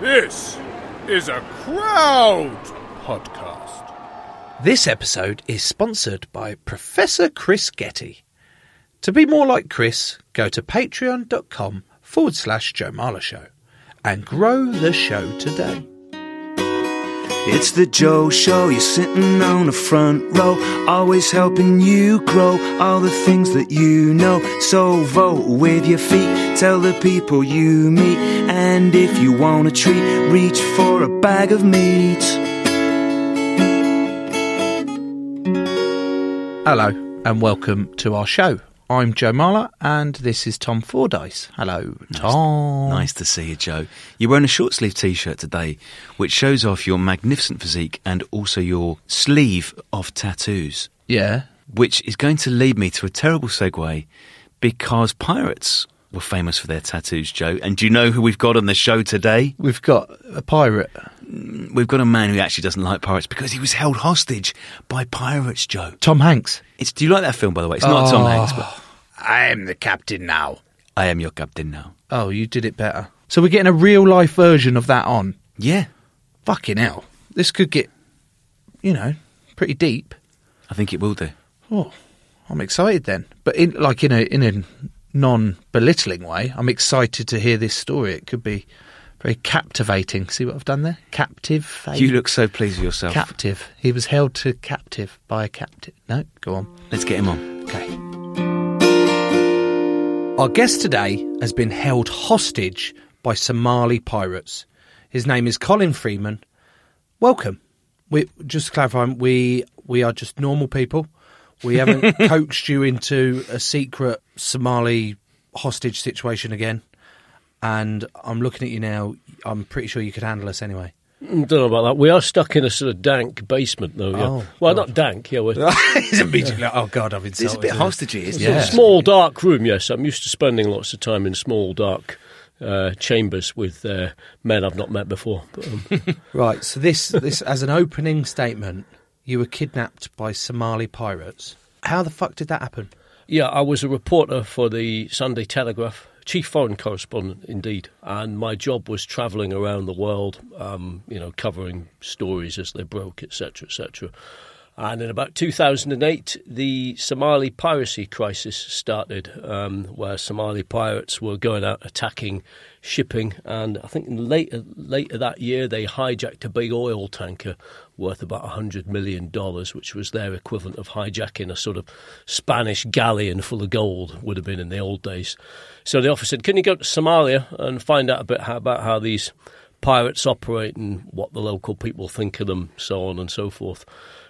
This is a crowd podcast. This episode is sponsored by Professor Chris Getty. To be more like Chris, go to patreon.com forward slash Joe Marler Show and grow the show today. It's the Joe Show, you're sitting on the front row, always helping you grow all the things that you know. So vote with your feet, tell the people you meet, and if you want a treat, reach for a bag of meat. Hello and welcome to our show. I'm Joe Marler and this is Tom Fordyce. Hello, Tom. Nice to see you, Joe. You're wearing a short sleeve t shirt today, which shows off your magnificent physique and also your sleeve of tattoos, Yeah. which is going to lead me to a terrible segue because pirates were famous for their tattoos, Joe. And do you know who we've got on the show today? We've got a pirate. We've got a man who actually doesn't like pirates because he was held hostage by pirates, Joe. Tom Hanks. It's, do you like that film, by the way? It's not Tom Hanks, but ah, I am the captain now. I am your captain now. Oh, you did it better. So we're getting a real life version of that on. Yeah, Fucking hell. This could get, you know, pretty deep. I think it will do. Oh, I'm excited then. But in like in a in a non belittling way, I'm excited to hear this story. It could be very captivating. See what I've done there? Captive. You look so pleased with yourself. captive. He was held to captive by a captive. No, go on. Let's get him on. Okay. Our guest today has been held hostage by Somali pirates. His name is Colin Freeman. Welcome. We just to clarify, we we are just normal people. We haven't coached you into a secret Somali hostage situation again. And I'm looking at you now. I'm pretty sure you could handle us anyway. Don't know about that. We are stuck in a sort of dank basement, though. Yeah. Oh, well, God. not dank. Yeah, we're He's immediately like, oh God, I've It's a bit you." hostagey, isn't Yeah. it? small, dark room. Yes, I'm used to spending lots of time in small, dark uh, chambers with uh, men I've not met before. But, um, Right. So this this as an opening statement, you were kidnapped by Somali pirates. How the fuck did that happen? yeah, I was a reporter for the Sunday Telegraph, chief foreign correspondent indeed, and my job was travelling around the world, um, you know, covering stories as they broke, etc., etc. And in about 2008, the Somali piracy crisis started, um, where Somali pirates were going out attacking shipping. And I think later, later that year, they hijacked a big oil tanker worth about $100 million, which was their equivalent of hijacking a sort of Spanish galleon full of gold, would have been in the old days. So the officer said, Can you go to Somalia and find out a bit how, about how these pirates operate and what the local people think of them, so on and so forth.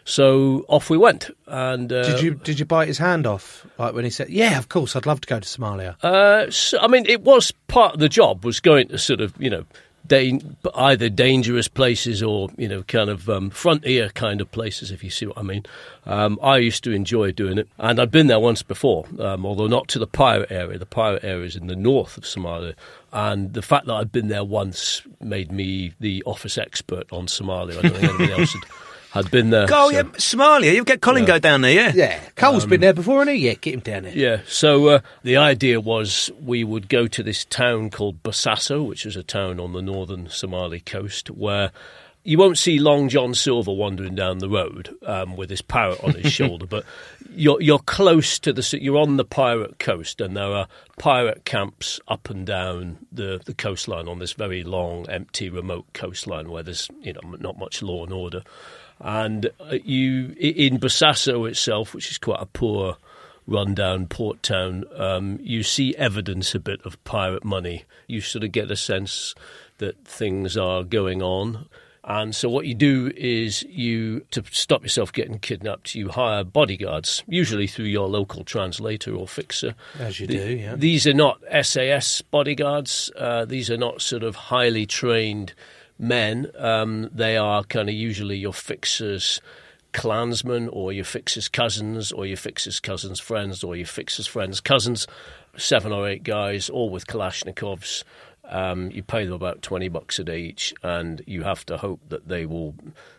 So off we went. And uh, Did you did you bite his hand off? Like when he said, "Yeah, of course, I'd love to go to Somalia." Uh, so, I mean, it was part of the job was going to sort of you know. Dan- either dangerous places or you know kind of um, frontier kind of places if you see what I mean um, I used to enjoy doing it and I'd been there once before um, although not to the pirate area the pirate area is in the north of Somalia and the fact that I'd been there once made me the office expert on Somalia I don't think anybody else had, had been there Go, so- yeah, Somalia. You get Colin go down there, yeah. Yeah, Cole's been there before, hasn't he? Yeah, get him down there. Yeah. So uh, the idea was we would go to this town called Bosaso, which is a town on the northern Somali coast, where you won't see Long John Silver wandering down the road um, with his parrot on his shoulder, but you're you're close to the ci- you're on the pirate coast, and there are pirate camps up and down the the coastline on this very long, empty, remote coastline where there's you know not much law and order. And uh, you in Bosaso itself, which is quite a poor rundown port town, um, you see evidence a bit of pirate money. You sort of get a sense that things are going on. And so what you do is you to stop yourself getting kidnapped, you hire bodyguards, usually through your local translator or fixer. As you The- do, yeah. These are not SAS bodyguards. Uh, these are not sort of highly trained men. Um, they are kind of usually your fixers' clansmen or your fixers' cousins or your fixers' cousins' friends or your fixers' friends' cousins. Seven or eight guys, all with Kalashnikovs. Um, you pay them about 20 bucks a day each, and you have to hope that they will,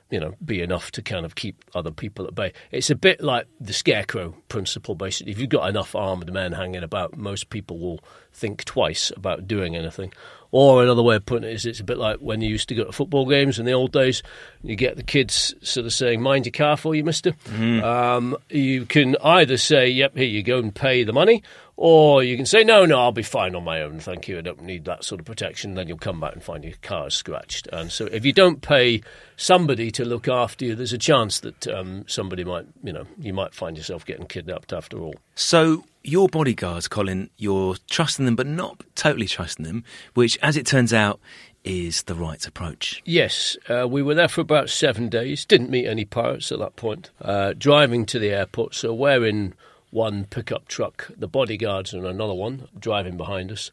you know, be enough to kind of keep other people at bay. It's a bit like the scarecrow principle, basically. If you've got enough armed men hanging about, most people will think twice about doing anything. Or another way of putting it is it's a bit like when you used to go to football games in the old days, you get the kids sort of saying, mind your car for you, mister. Um, you can either say, yep, here you go and pay the money, or you can say, no, no, I'll be fine on my own, thank you, I don't need that sort of protection. Then you'll come back and find your car scratched. And so if you don't pay somebody to look after you, there's a chance that um, somebody might, you know, you might find yourself getting kidnapped after all. So your bodyguards, Colin, you're trusting them, but not totally trusting them, which, as it turns out, is the right approach. Yes, uh, we were there for about seven days. Didn't meet any pirates at that point. Uh, driving to the airport, so we're in one pickup truck. The bodyguards in another one, driving behind us.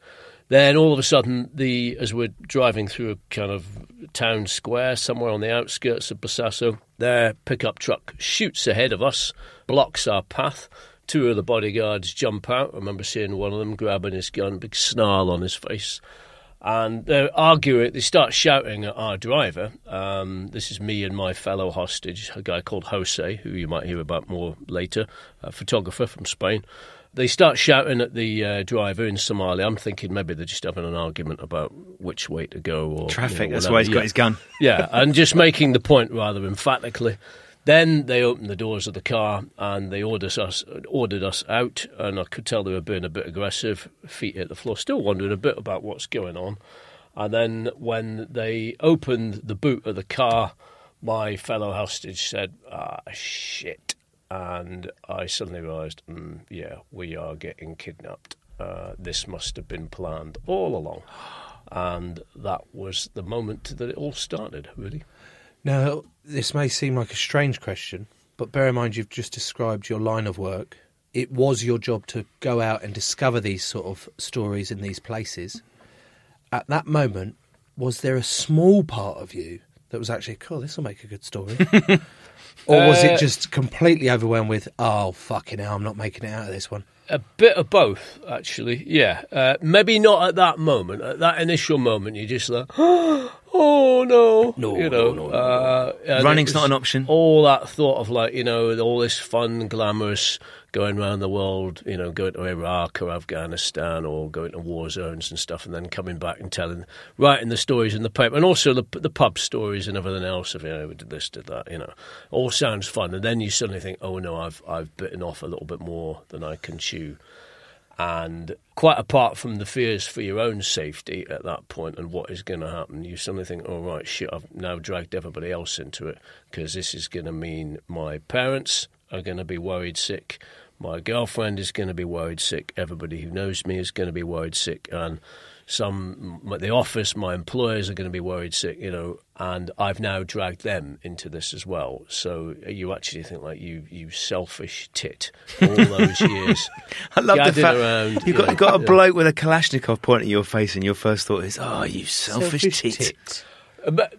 Then all of a sudden, the as we're driving through a kind of town square somewhere on the outskirts of Bosaso, their pickup truck shoots ahead of us, blocks our path. Two of the bodyguards jump out. I remember seeing one of them grabbing his gun, big snarl on his face and they're arguing. They start shouting at our driver. Um, this is me and my fellow hostage, a guy called Jose, who you might hear about more later, a photographer from Spain. They start shouting at the uh, driver in Somali. I'm thinking maybe they're just having an argument about which way to go or you Traffic, know, that's why he's Yeah. got his gun. Yeah, and just making the point rather emphatically. Then they opened the doors of the car and they ordered us ordered us out, and I could tell they were being a bit aggressive, feet hit the floor, still wondering a bit about what's going on. And then when they opened the boot of the car, my fellow hostage said, "Ah, shit," and I suddenly realised, mm, yeah, we are getting kidnapped. Uh, this must have been planned all along. And that was the moment that it all started, really. Now, this may seem like a strange question, but bear in mind you've just described your line of work. It was your job to go out and discover these sort of stories in these places. At that moment, was there a small part of you that was actually, cool, this will make a good story? or was Uh, it just completely overwhelmed with, oh, fucking hell, I'm not making it out of this one? A bit of both, actually. Yeah, uh, maybe not at that moment. At that initial moment, you're just like, "Oh no, No, you know." no, no, no, uh, Running's not an option. All that thought of like, you know, all this fun, glamorous going around the world, you know, going to Iraq or Afghanistan or going to war zones and stuff, and then coming back and telling, writing the stories in the paper, and also the the pub stories and everything else of you know, we did this, did that, you know, all sounds fun, and then you suddenly think, oh no, I've I've bitten off a little bit more than I can chew and quite apart from the fears for your own safety at that point and what is going to happen, you suddenly think, "Oh right, shit! I've now dragged everybody else into it because this is going to mean my parents are going to be worried sick, my girlfriend is going to be worried sick, everybody who knows me is going to be worried sick, and some at the office, my employers are going to be worried sick, you know, and I've now dragged them into this as well. So you actually think like you, you selfish tit, all those years. I love the fact around, you've you got, know, you've got a bloke with a Kalashnikov pointing at your face, and your first thought is, "Oh, you selfish, tit." Uh, But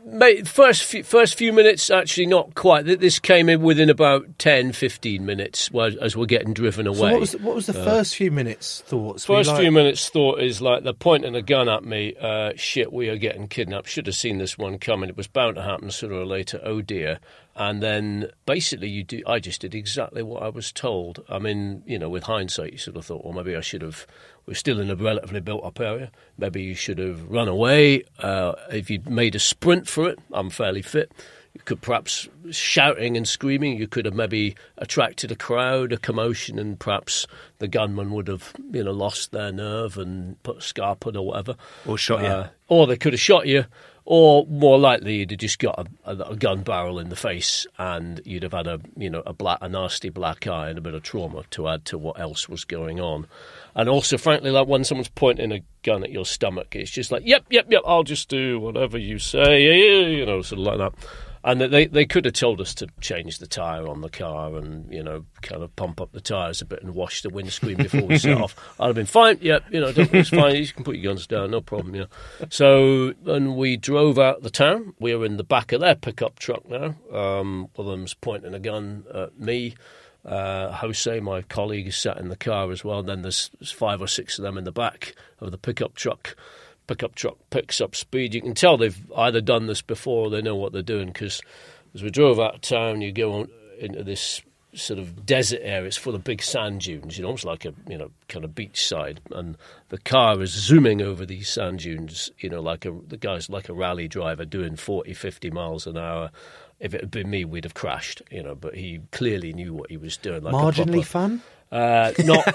mate, first few, first few minutes actually not quite. Th- This came in within about 10, 15 minutes as we're getting driven away. So what was the, what was the first few minutes thoughts? First like- few minutes thought is like they're pointing a gun at me. Uh, shit, we are getting kidnapped. Should have seen this one coming. It was bound to happen sooner or later. Oh dear. And then basically, you do. I just did exactly what I was told. I mean, you know, with hindsight, you sort of thought, well, maybe I should have. We're still in a relatively built-up area. Maybe you should have run away. Uh, if you'd made a sprint for it, I'm fairly fit. You could perhaps shouting and screaming. You could have maybe attracted a crowd, a commotion, and perhaps the gunman would have, you know, lost their nerve and put a scar put or whatever. Or shot you. Uh, or they could have shot you, Or more likely, you'd have just got a, a, gun barrel in the face, and you'd have had a you know a black, a nasty black eye and a bit of trauma to add to what else was going on. And also, frankly, like when someone's pointing a gun at your stomach, it's just like, yep, yep, yep, I'll just do whatever you say, you know, sort of like that. And they they could have told us to change the tyre on the car and you know kind of pump up the tyres a bit and wash the windscreen before we set off. I'd have been fine. Yep, you know, don't, it's fine. You can put your guns down, no problem. Yeah. So and we drove out the town, we were in the back of their pickup truck now. Um, one of them's pointing a gun at me. Uh, Jose, my colleague, is sat in the car as well. And then there's, there's five or six of them in the back of the pickup truck. Pickup truck picks up speed. You can tell they've either done this before or they know what they're doing because as we drove out of town, you go on into this sort of desert area. It's full of big sand dunes, you know, almost like a you know kind of beachside, and the car is zooming over these sand dunes, you know, like a the guy's like a rally driver doing 40, 50 miles an hour. If it had been me, we'd have crashed, you know. But he clearly knew what he was doing. Like a Marginally proper- fun? Uh, not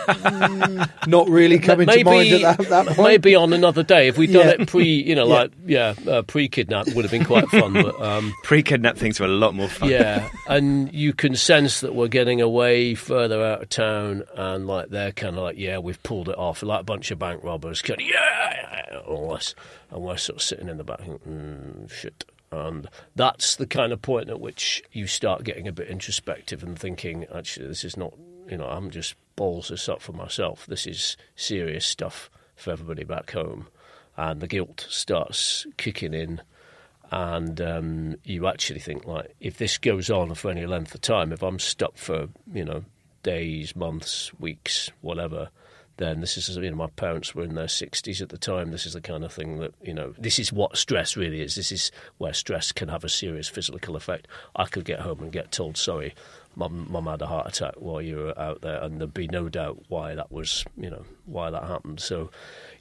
Not really coming to mind at that, that point. maybe on another day if we'd done Yeah. it pre, you know, Yeah. like yeah, uh, pre-kidnap would have been quite fun. But um, Pre-kidnap things were a lot more fun. yeah, and you can sense that we're getting away further out of town, and like they're kind of like, yeah, we've pulled it off, like a bunch of bank robbers, kind of yeah, all this, and we're sort of sitting in the back, mm, shit. And that's the kind of point at which you start getting a bit introspective and thinking, actually, this is not, you know, I'm just balls this up for myself. This is serious stuff for everybody back home. And the guilt starts kicking in and um, you actually think like if this goes on for any length of time, if I'm stuck for you know days, months, weeks, whatever, then this is you know my parents were in their sixties at the time. This is the kind of thing that you know this is what stress really is. This is where stress can have a serious physical effect. I could get home and get told sorry. Mum, mum had a heart attack while you were out there, and there'd be no doubt why that was, you know, why that happened. So,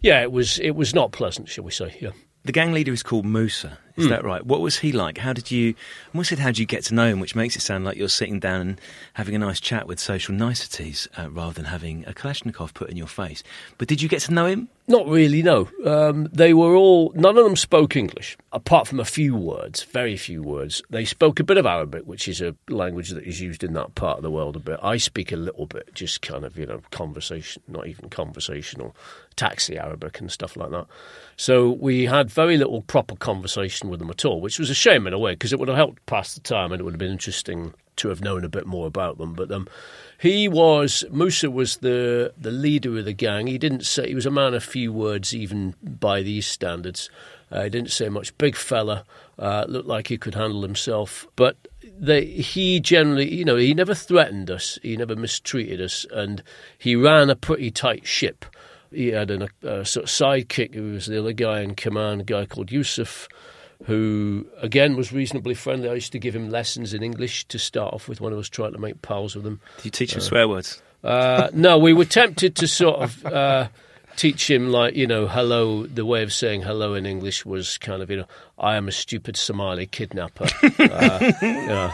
yeah, it was, it was not pleasant, shall we say? Yeah. The gang leader is called Musa. Is that right? What was he like? How did you? I almost said, how did you get to know him? Which makes it sound like you're sitting down and having a nice chat with social niceties uh, rather than having a Kalashnikov put in your face. But did you get to know him? Not really, no. Um, they were all, none of them spoke English, apart from a few words, very few words. They spoke a bit of Arabic, which is a language that is used in that part of the world a bit. I speak a little bit, just kind of, you know, conversation, not even conversational, taxi Arabic and stuff like that. So we had very little proper conversation with them at all, which was a shame in a way, because it would have helped pass the time and it would have been interesting to have known a bit more about them. But um, he was Musa was the the leader of the gang. He didn't say he was a man of few words, even by these standards. Uh, he didn't say much. Big fella, uh, looked like he could handle himself, but. They, he generally, you know, he never threatened us. He never mistreated us, and he ran a pretty tight ship. He had an, a sort of sidekick who was the other guy in command, a guy called Yusuf, who again was reasonably friendly. I used to give him lessons in English to start off with when I was trying to make pals with him. Did you teach him swear words? Uh, no, we were tempted to sort of uh, teach him, like, you know, hello. The way of saying hello in English was kind of, you know, I am a stupid Somali kidnapper. uh, yeah.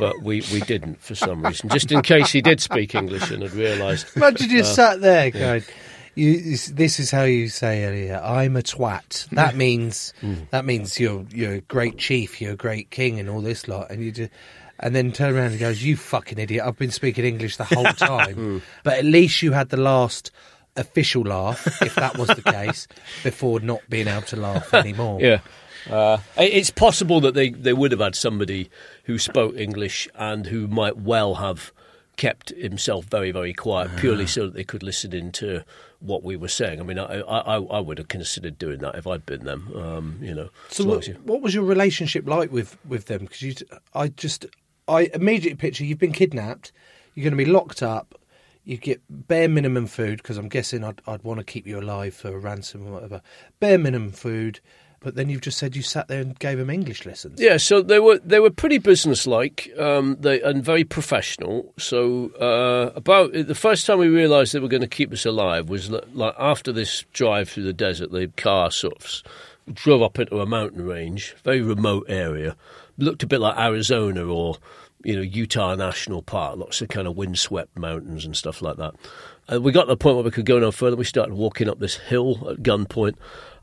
But we, we didn't for some reason, just in case he did speak English and had realised. Imagine you sat there going, you, this- "This is how you say it here. I'm a twat." That means that means you're you're a great chief, you're a great king, and all this lot. And you just, and then turn around and goes, "You fucking idiot! I've been speaking English the whole time." but at least you had the last official laugh, if that was the case, before not being able to laugh anymore. Yeah. Uh, it's possible that they, they would have had somebody who spoke English and who might well have kept himself very, very quiet purely so that they could listen into what we were saying. I mean, I, I, I would have considered doing that if I'd been them, um, you know. So what, you- what was your relationship like with with them? Because you, I just, I immediately picture you've been kidnapped, you're going to be locked up, you get bare minimum food because I'm guessing I'd, I'd want to keep you alive for a ransom or whatever. Bare minimum food, but then you've just said you sat there and gave them English lessons. Yeah, so they were they were pretty businesslike, um, they and very professional. So uh, about the first time we realised they were going to keep us alive was like after this drive through the desert. The car sort of drove up into a mountain range, very remote area, looked a bit like Arizona or you know, Utah National Park, lots of kind of windswept mountains and stuff like that. And we got to the point where we could go no further. We started walking up this hill at gunpoint,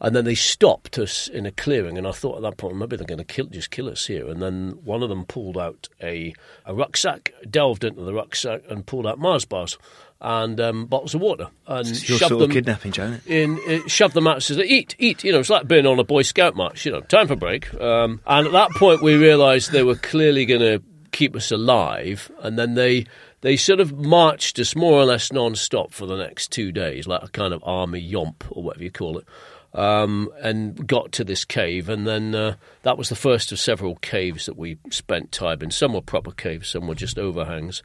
and then they stopped us in a clearing. And I thought at that point, maybe they're going to kill, just kill us here. And then one of them pulled out a, a rucksack, delved into the rucksack, and pulled out Mars bars and um, bottles of water, and It's your shoved sort them of kidnapping, Joe. in uh, shoved them out says eat eat you know it's like being on a boy scout march you know time for break um, and at that point we realized they were clearly going to keep us alive and then they they sort of marched us more or less non-stop for the next two days like a kind of army yomp or whatever you call it um, and got to this cave and then uh, that was the first of several caves that we spent time in some were proper caves some were just overhangs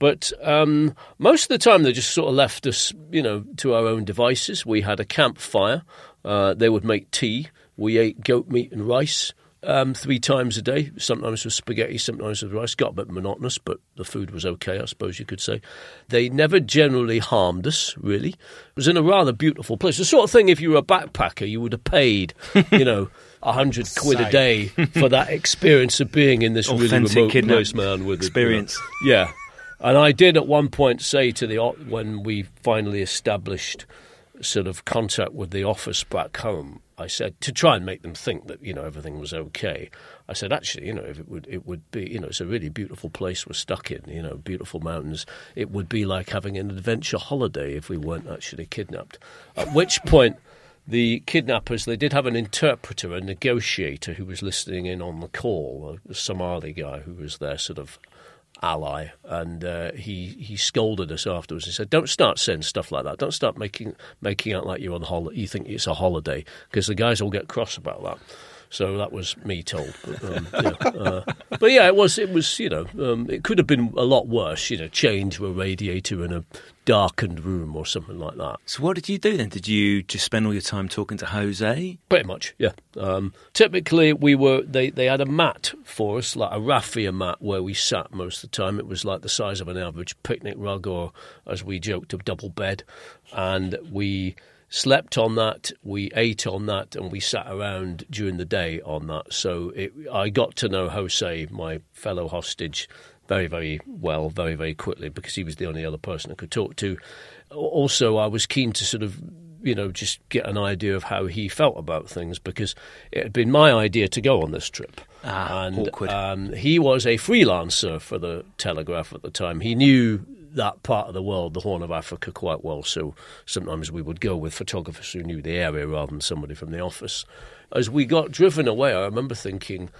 but um, most of the time, they just sort of left us, you know, to our own devices. We had a campfire. Uh, they would make tea. We ate goat meat and rice um, three times a day. Sometimes with spaghetti, sometimes with rice. Got a bit monotonous, but the food was okay, I suppose you could say. They never generally harmed us, really. It was in a rather beautiful place. The sort of thing, if you were a backpacker, you would have paid, you know. A hundred quid a day for that experience of being in this really remote place, man. With it, you know. experience. Yeah. And I did at one point say to the when we finally established sort of contact with the office back home, I said to try and make them think that you know everything was okay. I said actually, you know, if it would it would be you know it's a really beautiful place we're stuck in, you know, beautiful mountains. It would be like having an adventure holiday if we weren't actually kidnapped. At which point. The kidnappers, they did have an interpreter, a negotiator who was listening in on the call, a Somali guy who was there sort of ally, and uh, he he scolded us afterwards. He said, "Don't start saying stuff like that. Don't start making making out like you're on holiday. You think it's a holiday because the guys will get cross about that." So that was me told. But, um, yeah, uh, but yeah, it was it was you know um, it could have been a lot worse. You know, chained to a radiator in a darkened room or something like that. So what did you do then? Did you just spend all your time talking to Jose? Pretty much, yeah. Um, typically, we were they, they had a mat for us, like a raffia mat, where we sat most of the time. It was like the size of an average picnic rug, or as we joked, a double bed, and we slept on that, we ate on that, and we sat around during the day on that. So it, I got to know Jose, my fellow hostage, very, very well, very, very quickly because he was the only other person I could talk to. Also, I was keen to sort of you know, just get an idea of how he felt about things because it had been my idea to go on this trip. Ah, and. Um, he was a freelancer for the Telegraph at the time. He knew that part of the world, the Horn of Africa, quite well. So sometimes we would go with photographers who knew the area rather than somebody from the office. As we got driven away, I remember thinking,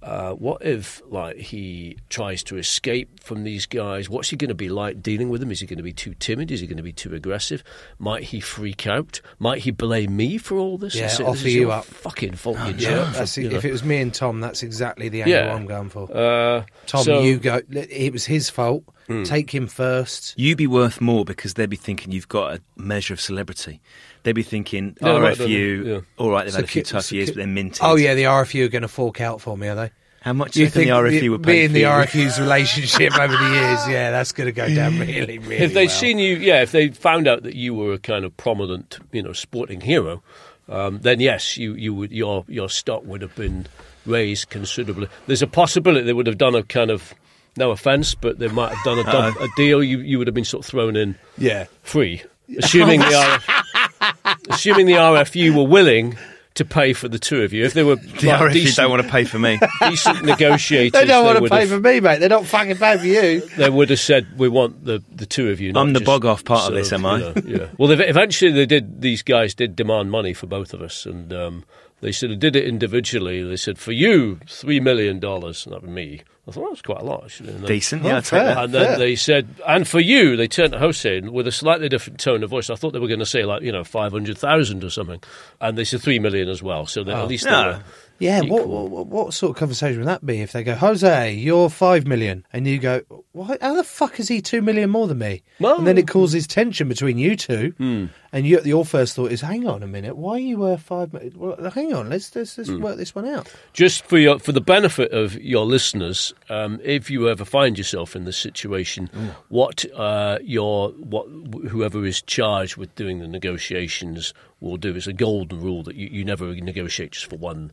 uh, what if like he tries to escape from these guys? What's he going to be like dealing with them? Is he going to be too timid? Is he going to be too aggressive? Might he freak out? Might he blame me for all this? Yeah, say, offer "This you up." Fucking fault, you Yeah, jerk," that's, you know. if it was me and Tom, that's exactly the angle Yeah. I'm going for. Uh, Tom, so- you go. It was his fault. Take him first. You'd be worth more because they'd be thinking you've got a measure of celebrity. They'd be thinking, Yeah, right, RFU, yeah. all right, they've had a few Secu- tough years, secu- but they're minted. Oh yeah, the RFU are going to fork out for me, are they? How much Do you do you think the RFU would pay me and the you? RFU's relationship over the years? Yeah, that's going to go down really, really. if they'd well. seen you, yeah, if they found out that you were a kind of prominent, you know, sporting hero, um, then yes, you, you would your your stock would have been raised considerably. There's a possibility they would have done a kind of no offence, but they might have done a, done a deal. You you would have been sort of thrown in yeah, free, assuming the RF, assuming the RFU were willing to pay for the two of you. If they were The like, RFU decent, don't want to pay for me. decent negotiators, they don't want to pay have, for me, mate. They don't fucking pay for you. they would have said, "We want the, the two of you." I'm the bog off part of sort this, am I? you know, yeah. Well, eventually they did. These guys did demand money for both of us, and um, they sort of did it individually. They said, "For you, three million dollars." And that was me. I thought well, that's quite a lot, actually. And then- Decent, Oh, yeah, I'd fair. and then fair. they said, and for you, they turned to Jose with a slightly different tone of voice. I thought they were going to say like, you know, five hundred thousand or something, and they said three million as well. So they, at oh, least they were. Yeah, what, what what sort of conversation would that be if they go, Jose, you're five million, and you go, Why, how the fuck is he two million more than me? Well- and then it causes tension between you two, Hmm. and you, your first thought is, hang on a minute, why are you worth five? mi- Well, hang on, let's let's, let's Hmm. work this one out. Just for your for the benefit of your listeners, um, if you ever find yourself in this situation, what uh, your what whoever is charged with doing the negotiations will do is a golden rule that you, you never negotiate just for one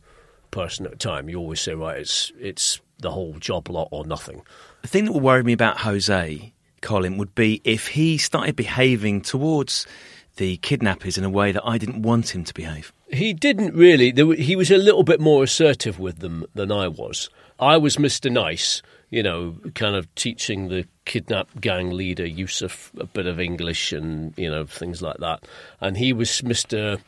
person at a time. You always say, right, it's it's the whole job lot or nothing. The thing that would worry me about Jose, Colin, would be if he started behaving towards the kidnappers in a way that I didn't want him to behave. He didn't really. He was a little bit more assertive with them than I was. I was Mr. Nice, you know, kind of teaching the kidnap gang leader Yusuf a bit of English and, you know, things like that. And he was Mr.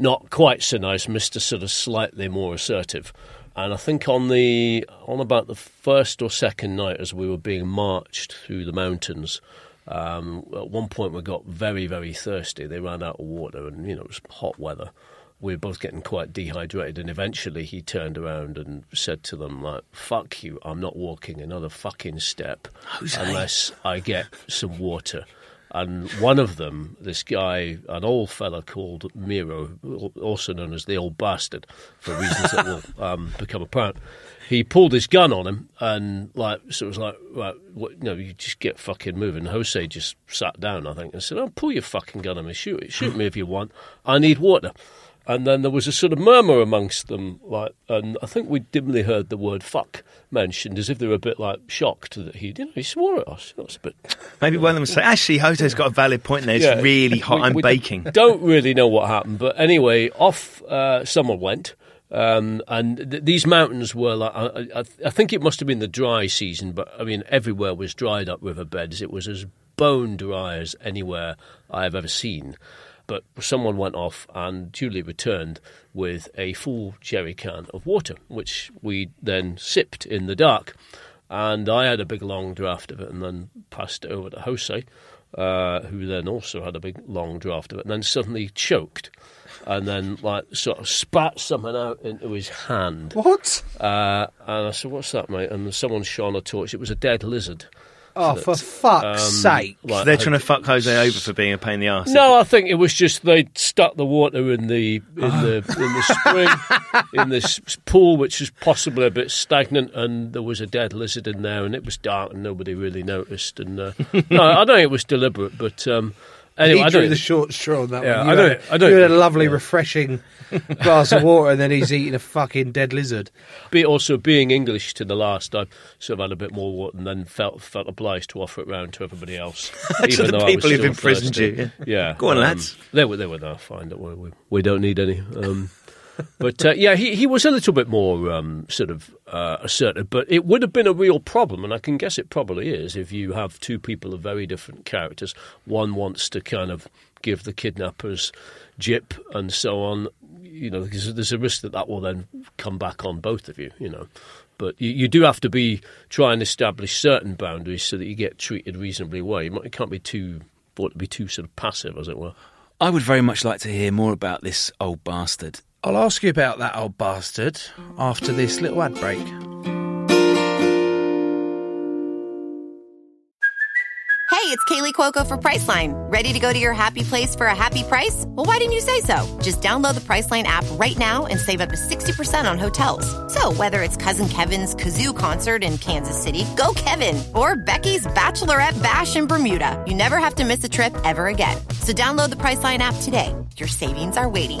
not quite so nice, Mr. sort of slightly more assertive. And I think on the on about the first or second night as we were being marched through the mountains, um, at one point we got very very thirsty. They ran out of water, and you know it was hot weather. We were both getting quite dehydrated, and eventually he turned around and said to them like, "Fuck you! I'm not walking another fucking step unless I get some water." And one of them, this guy, an old fella called Miro, also known as the old bastard, for reasons that will um, become apparent, he pulled his gun on him and like so it was like right, what, you know, you just get fucking moving. Jose just sat down, I think, and said, "Oh, pull your fucking gun on me, shoot shoot me if you want. I need water." And then there was a sort of murmur amongst them, like, and I think we dimly heard the word "fuck" mentioned, as if they were a bit like shocked that he, you know, he swore at us. That was a bit. Maybe one of them say, actually, Jose's got a valid point there. It's Yeah. really hot. We- I'm we baking. Don't really know what happened, but anyway, off uh, someone went. Um, and th- these mountains were like, I, I, I think it must have been the dry season, but I mean, everywhere was dried up riverbeds. It was as bone dry as anywhere I have ever seen. But someone went off and duly returned with a full jerry can of water, which we then sipped in the dark. And I had a big long draught of it and then passed it over to Jose, uh, who then also had a big long draught of it, and then suddenly choked, and then like sort of spat something out into his hand. What? Uh, and I said, "What's that, mate?" And someone shone a torch. It was a dead lizard. Oh, for fuck's Um, sake. like, They're I- trying to fuck Jose over for being a pain in the arse. No, I think it was just they stuck the water in the in the in the spring in this pool, which was possibly a bit stagnant, and there was a dead lizard in there, and it was dark, and nobody really noticed. And uh, no, I don't think it was deliberate, but um, anyway, he I drew the short straw on that Yeah, one. I You don't- had- I don't- You had a lovely, refreshing glass of water, and then he's eating a fucking dead lizard. be also being English to the last, I sort of had a bit more water, and then felt felt obliged to offer it round to everybody else, To the though I was people who've still imprisoned thirsty. you, Yeah, Go on, um, lads. They were they were no fine. Don't worry, we, we don't need any. Um, but uh, yeah, he he was a little bit more um, sort of uh, assertive, but it would have been a real problem, and I can guess it probably is if you have two people of very different characters. One wants to kind of give the kidnappers jip and so on. You know, because there's a risk that that will then come back on both of you. You know. But you, you do have to be try and establish certain boundaries so that you get treated reasonably well. You, might, can't be too be too sort of passive, as it were. I would very much like to hear more about this old bastard. I'll ask you about that old bastard after this little ad break. Hey, it's Kaley Cuoco for Priceline. Ready to go to your happy place for a happy price? Well, why didn't you say so? Just download the Priceline app right now and save up to 60% on hotels. So, whether it's Cousin Kevin's Kazoo concert in Kansas City, go Kevin, or Becky's Bachelorette Bash in Bermuda, you never have to miss a trip ever again. So, download the Priceline app today. Your savings are waiting.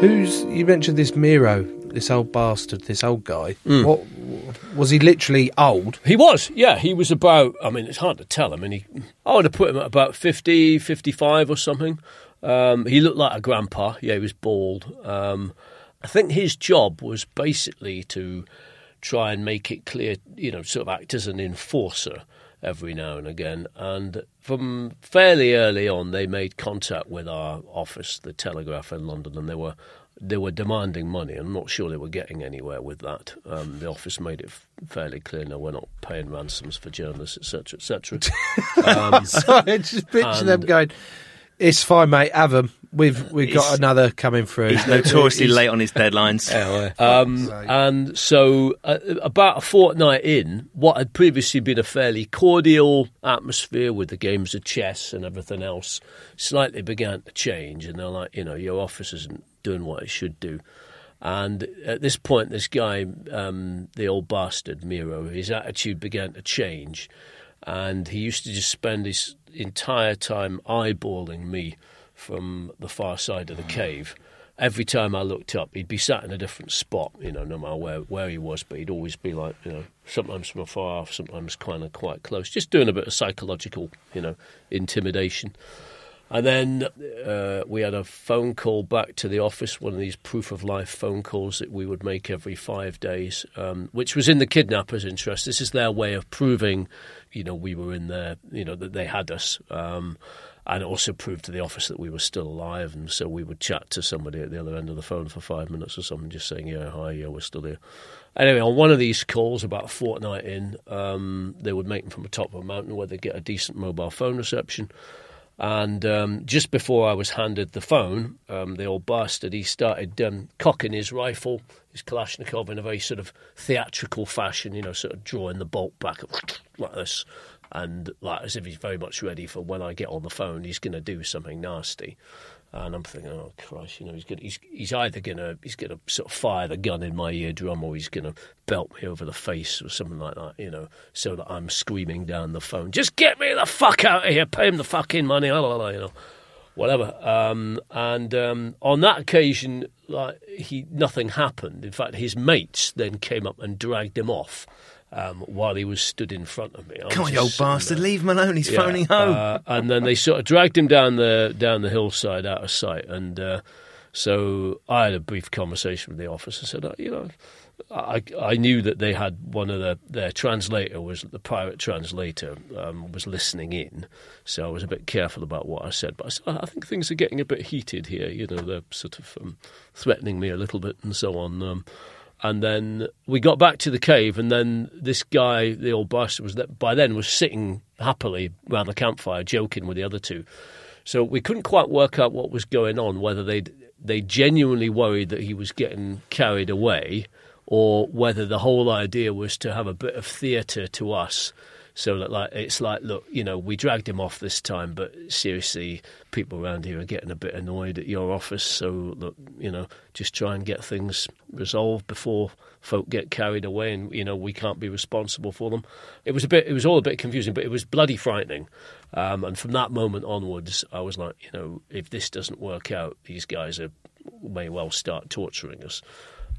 Who's you mentioned this Miro, this old bastard, this old guy? Hmm. What was he? Literally old? He was, yeah. He was about, I mean, it's hard to tell. I mean, he, I would have put him at about 50, 55 or something. Um, he looked like a grandpa. Yeah, he was bald. Um, I think his job was basically to try and make it clear, you know, sort of act as an enforcer every now and again. And from fairly early on, they made contact with our office, the Telegraph in London, and they were they were demanding money. I'm not sure they were getting anywhere with that. Um, the office made it f- fairly clear: no, we're not paying ransoms for journalists, etc., etc. Um, Sorry, just picture them going. It's fine, mate. Have them. We've we've got another coming through. He's notoriously He's- late on his deadlines. Um, and so, uh, about a fortnight in, what had previously been a fairly cordial atmosphere with the games of chess and everything else slightly began to change. And they're like, you know, your office isn't doing what it should do. And at this point, this guy, um, the old bastard Miro, his attitude began to change. And he used to just spend his entire time eyeballing me from the far side of the cave. Every time I looked up, he'd be sat in a different spot, you know, no matter where, where he was, but he'd always be like, you know, sometimes from afar off, sometimes kind of quite close, just doing a bit of psychological, you know, intimidation. And then uh, we had a phone call back to the office, one of these proof of life phone calls that we would make every five days, um, which was in the kidnappers' interest. This is their way of proving, you know, we were in there, you know, that they had us. Um, and also proved to the office that we were still alive. And so we would chat to somebody at the other end of the phone for five minutes or something, just saying, yeah, hi, yeah, we're still here. Anyway, on one of these calls, about a fortnight in, um, they would make them from the top of a mountain where they get a decent mobile phone reception. And um, just before I was handed the phone, um, the old bastard, he started um, cocking his rifle, his Kalashnikov, in a very sort of theatrical fashion, you know, sort of drawing the bolt back like this. And like as if he's very much ready for when I get on the phone, he's going to do something nasty. And I'm thinking, oh Christ, you know, he's gonna, he's he's either gonna he's gonna sort of fire the gun in my eardrum or he's gonna belt me over the face or something like that, you know, so that I'm screaming down the phone, just get me the fuck out of here, pay him the fucking money, la, la, la, you know, whatever. Um, and um, on that occasion, like he nothing happened. In fact, his mates then came up and dragged him off. Um, while he was stood in front of me, I Come on, you old bastard, there. leave him alone. He's Yeah, phoning home. uh, and then they sort of dragged him down the down the hillside out of sight. And uh, so I had a brief conversation with the officer. Said, uh, you know, I I knew that they had one of the their translator was the pirate translator um, was listening in, so I was a bit careful about what I said. But I, said, I think things are getting a bit heated here. You know, they're sort of um, threatening me a little bit and so on. Um, and then we got back to the cave, and then this guy, the old bastard, was that by then was sitting happily round the campfire, joking with the other two. So we couldn't quite work out what was going on, whether they they genuinely worried that he was getting carried away, or whether the whole idea was to have a bit of theatre to us. So like it's like, look, you know, we dragged him off this time, but seriously, people around here are getting a bit annoyed at your office. So look, you know, just try and get things resolved before folk get carried away, and you know, we can't be responsible for them. It was a bit, it was all a bit confusing, but it was bloody frightening. Um, and from that moment onwards, I was like, you know, if this doesn't work out, these guys are, may well start torturing us.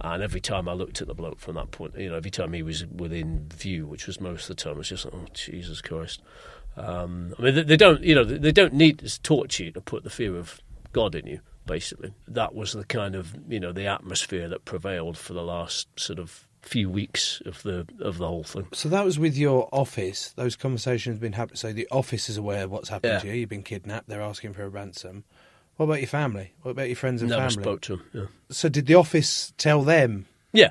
And every time I looked at the bloke from that point, you know, every time he was within view, which was most of the time, I was just like, oh Jesus Christ. Um, I mean, they, they don't, you know, they, they don't need to torture you to put the fear of God in you. Basically, that was the kind of, you know, the atmosphere that prevailed for the last sort of few weeks of the of the whole thing. So that was with your office. Those conversations have been happening. So the office is aware of what's happened Yeah. to you. You've been kidnapped. They're asking for a ransom. What about your family? What about your friends and family? Never family? spoke to him. Yeah. So did the office tell them? Yeah.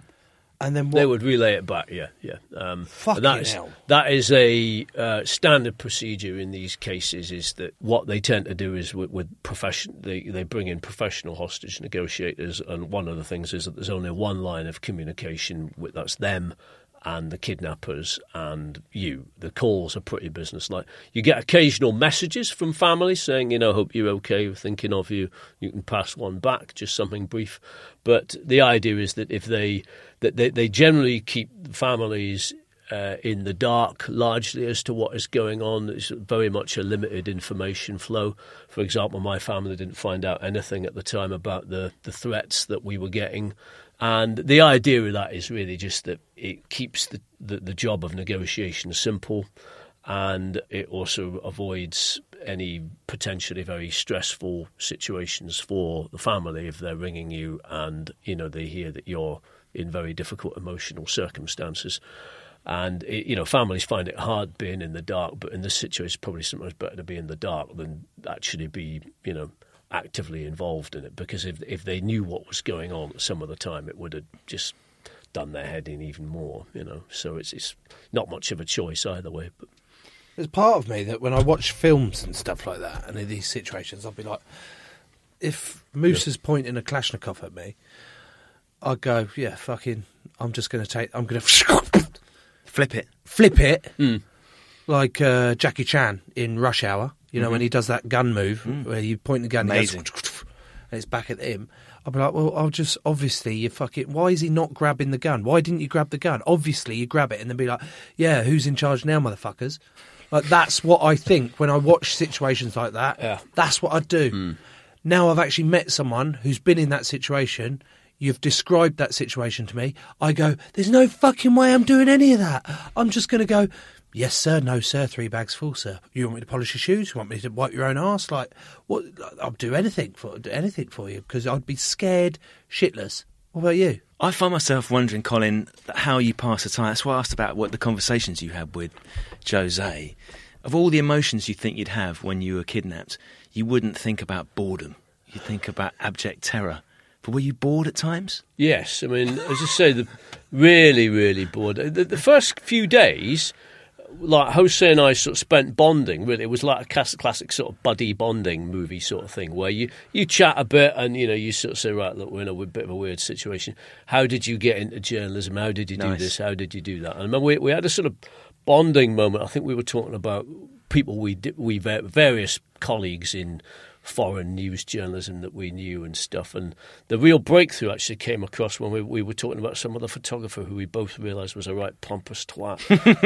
And then what? They would relay it back, yeah, yeah. Um, Fucking that is, hell. That is a uh, standard procedure in these cases. Is that what they tend to do is with, with profession, they they bring in professional hostage negotiators, and one of the things is that there's only one line of communication. With, that's them and the kidnappers and you. The calls are pretty businesslike. You get occasional messages from family saying, you know, hope you're okay, we're thinking of you. You can pass one back, just something brief. But the idea is that if they that they, they generally keep families uh, in the dark largely as to what is going on. It's very much a limited information flow. For example, my family didn't find out anything at the time about the, the threats that we were getting. And the idea of that is really just that it keeps the, the, the job of negotiation simple and it also avoids any potentially very stressful situations for the family if they're ringing you and you know they hear that you're in very difficult emotional circumstances. And it, you know families find it hard being in the dark but in this situation it's probably sometimes better to be in the dark than actually be you know actively involved in it because if if they knew what was going on some of the time, it would have just done their head in even more. You know, so it's it's not much of a choice either way. But There's part of me that when I watch films and stuff like that, and in these situations, I'll be like, if Moose is pointing a Kalashnikov at me, I'd go, yeah, fucking, I'm just going to take, I'm going to Flip it. flip it, hmm. Like uh, Jackie Chan in Rush Hour. You know when mm-hmm. he does that gun move mm. where you point the gun, and, goes, and it's back at him. I'll be like, well, I'll just obviously you fucking. Why is he not grabbing the gun? Why didn't you grab the gun? Obviously, you grab it and then be like, yeah, who's in charge now, motherfuckers? Like that's what I think when I watch situations like that. Yeah. That's what I do. Mm. Now I've actually met someone who's been in that situation. You've described that situation to me. I go, there's no fucking way I'm doing any of that. I'm just going to go, yes, sir, no, sir, three bags full, sir. You want me to polish your shoes? You want me to wipe your own ass? Like, what? I'll do anything for do anything for you because I'd be scared shitless. What about you? I find myself wondering, Colin, how you pass the time. That's why I asked about what the conversations you had with Jose. Of all the emotions you think you'd have when you were kidnapped, you wouldn't think about boredom. You'd think about abject terror. But were you bored at times? Yes, I mean, as I say, the really, really bored. The, the first few days, like Jose and I sort of spent bonding. Really, it was like a classic, classic sort of buddy bonding movie sort of thing, where you you chat a bit and you know you sort of say, right, look, we're in a bit of a weird situation. How did you get into journalism? How did you do this? How did you do that? And I we we had a sort of bonding moment. I think we were talking about people we we various colleagues in foreign news journalism that we knew and stuff. And the real breakthrough actually came across when we, we were talking about some other photographer who we both realised was a right pompous twat.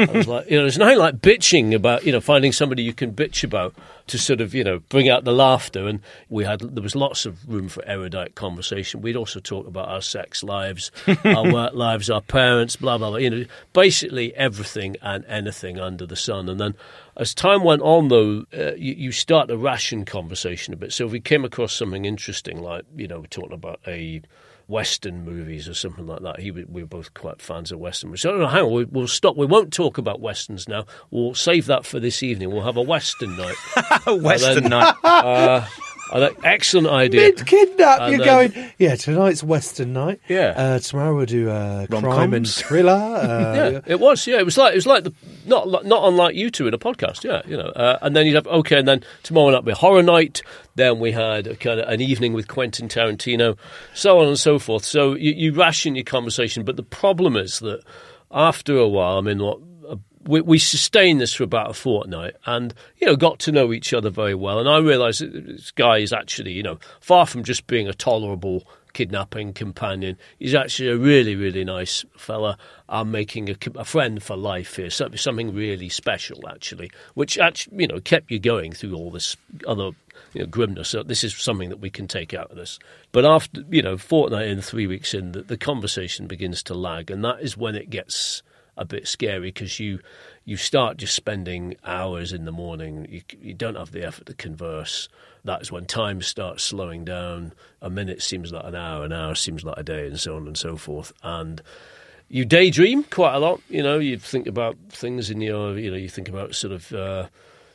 I was like, you know, there's nothing like bitching about, you know, finding somebody you can bitch about to sort of, you know, bring out the laughter. And we had, there was lots of room for erudite conversation. We'd also talk about our sex lives, our work lives, our parents, blah, blah, blah. You know, basically everything and anything under the sun. And then as time went on, though, uh, you, you start to ration conversation a bit. So if we came across something interesting, like, you know, we're talking about a Western movies or something like that. He, we were both quite fans of Western movies. So, no, hang on, we, we'll stop. We won't talk about Westerns now. We'll save that for this evening. We'll have a Western night. Western then- night. Uh, Think- excellent idea. Mid kidnap, And you're then- going. Yeah, tonight's Western night. Yeah. Uh, tomorrow we'll do uh, crime and thriller. Uh, yeah, it was. Yeah, it was like it was like the not not unlike you two in a podcast. Yeah, you know. Uh, and then you'd have okay, and then tomorrow night we horror night. Then we had a kind of an evening with Quentin Tarantino, so on and so forth. So you, you ration your conversation, but the problem is that after a while, I mean, what. We, we sustained this for about a fortnight, and you know, got to know each other very well. And I realised that this guy is actually, you know, far from just being a tolerable kidnapping companion. He's actually a really, really nice fella. I'm making a, a friend for life here. So, something really special, actually, which actually, you know, kept you going through all this other you know, grimness. So this is something that we can take out of this. But after, you know, fortnight in, three weeks in, the, the conversation begins to lag, and that is when it gets a bit scary because you you start just spending hours in the morning. You, you don't have the effort to converse. That is when time starts slowing down. A minute seems like an hour, an hour seems like a day, and so on and so forth. And you daydream quite a lot. You know, you think about things in your, you know, you think about sort of uh,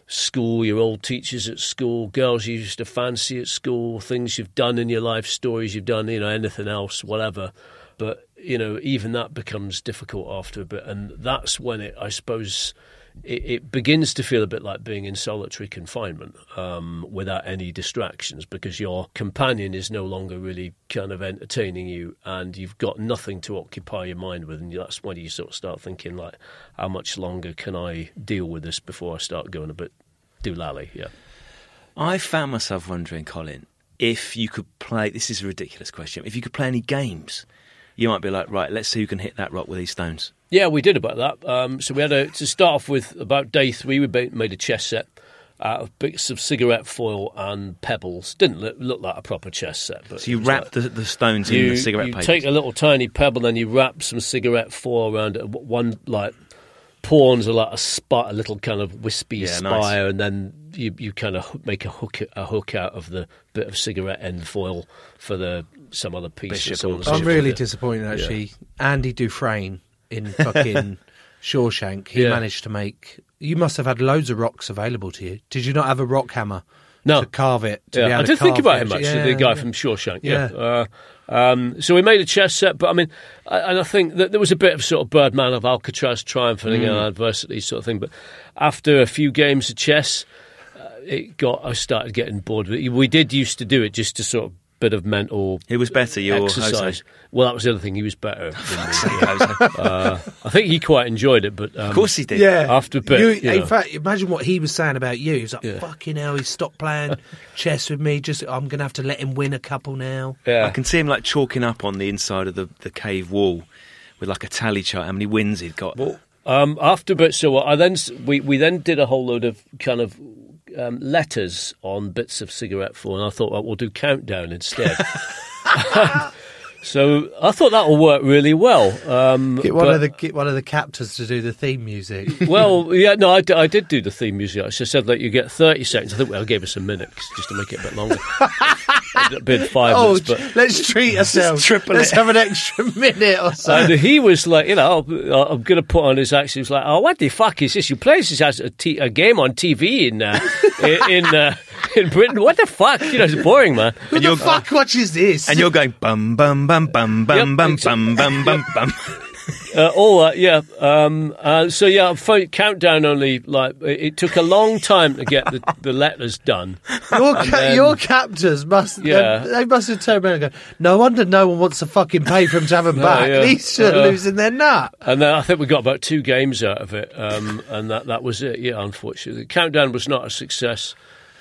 school, your old teachers at school, girls you used to fancy at school, things you've done in your life, stories you've done, you know, anything else, whatever. But you know, even that becomes difficult after a bit, and that's when it, I suppose, it, it begins to feel a bit like being in solitary confinement um, without any distractions because your companion is no longer really kind of entertaining you and you've got nothing to occupy your mind with. And that's when you sort of start thinking, like, how much longer can I deal with this before I start going a bit doolally? Yeah. I found myself wondering, Colin, if you could play. This is a ridiculous question. If you could play any games, you might be like, right, let's see who can hit that rock with these stones. Yeah, we did about that. Um, so we had a, to start off with about day three, we made a chess set out of bits of cigarette foil and pebbles. Didn't look, look like a proper chess set, but So you wrap like- the, the stones in the cigarette you papers. take a little tiny pebble, and you wrap some cigarette foil around it. One like pawns are like a spot, a little kind of wispy Yeah, spire, nice. and then you you kind of make a hook a hook out of the bit of cigarette end foil for the some other piece. Bishop and or I'm really disappointed actually. Andy Dufresne in fucking Shawshank, he Yeah. managed to make. You must have had loads of rocks available to you. Did you not have a rock hammer No. to carve it. To yeah, be able I to did think about it. him actually, Yeah, the guy yeah. from Shawshank. Yeah. Yeah. Uh, um, so we made a chess set, but I mean, I, and I think that there was a bit of sort of Birdman of Alcatraz triumphing in Mm. adversity sort of thing. But after a few games of chess, uh, it got I started getting bored. with it. We did used to do it just to sort of bit of mental. He was better, you or exercise? Jose? Well, that was the other thing. He was better. Than me. uh, I think he quite enjoyed it, but um, Of course he did. Yeah. After a bit, You- you in know. fact, imagine what he was saying about you. He was like, Yeah. "Fucking hell, he stopped playing chess with me. Just I'm gonna have to let him win a couple now." yeah. I can see him like chalking up on the inside of the, the cave wall with like a tally chart how many wins he'd got. Um, after bit, so I then we we then did a whole load of kind of um, letters on bits of cigarette foil, and I thought well, we'll do countdown instead. so I thought that will work really well. Um, Get one but- of the get one of the captors to do the theme music. well, yeah, no, I, d- I did do the theme music. I just said that you get 30 seconds. I think well, I gave us a minute 'cause- just to make it a bit longer. A bit five oh, minutes, but let's treat ourselves. triple let's it. have an extra minute or so. And he was like, you know, I'm going to put on his accent. He was like, oh, what the fuck is this? You play this as a, t- a game on TV in uh, in in, uh, in Britain. What the fuck? You know, it's boring, man. Who the fuck watches this? And you're going bum bum bum bum bum Yep, bum it's- bum bum bum bum. Uh, all that, yeah. Um, uh, so yeah, countdown only like it, it took a long time to get the, the letters done. Your, ca- then- your captors must Yeah. they, they must have turned around and go, no wonder no one wants to fucking pay for him to have them No, back. yeah. These are Uh, losing their nut. And then I think we got about two games out of it, um, and that, that was it. Yeah, unfortunately, the countdown was not a success.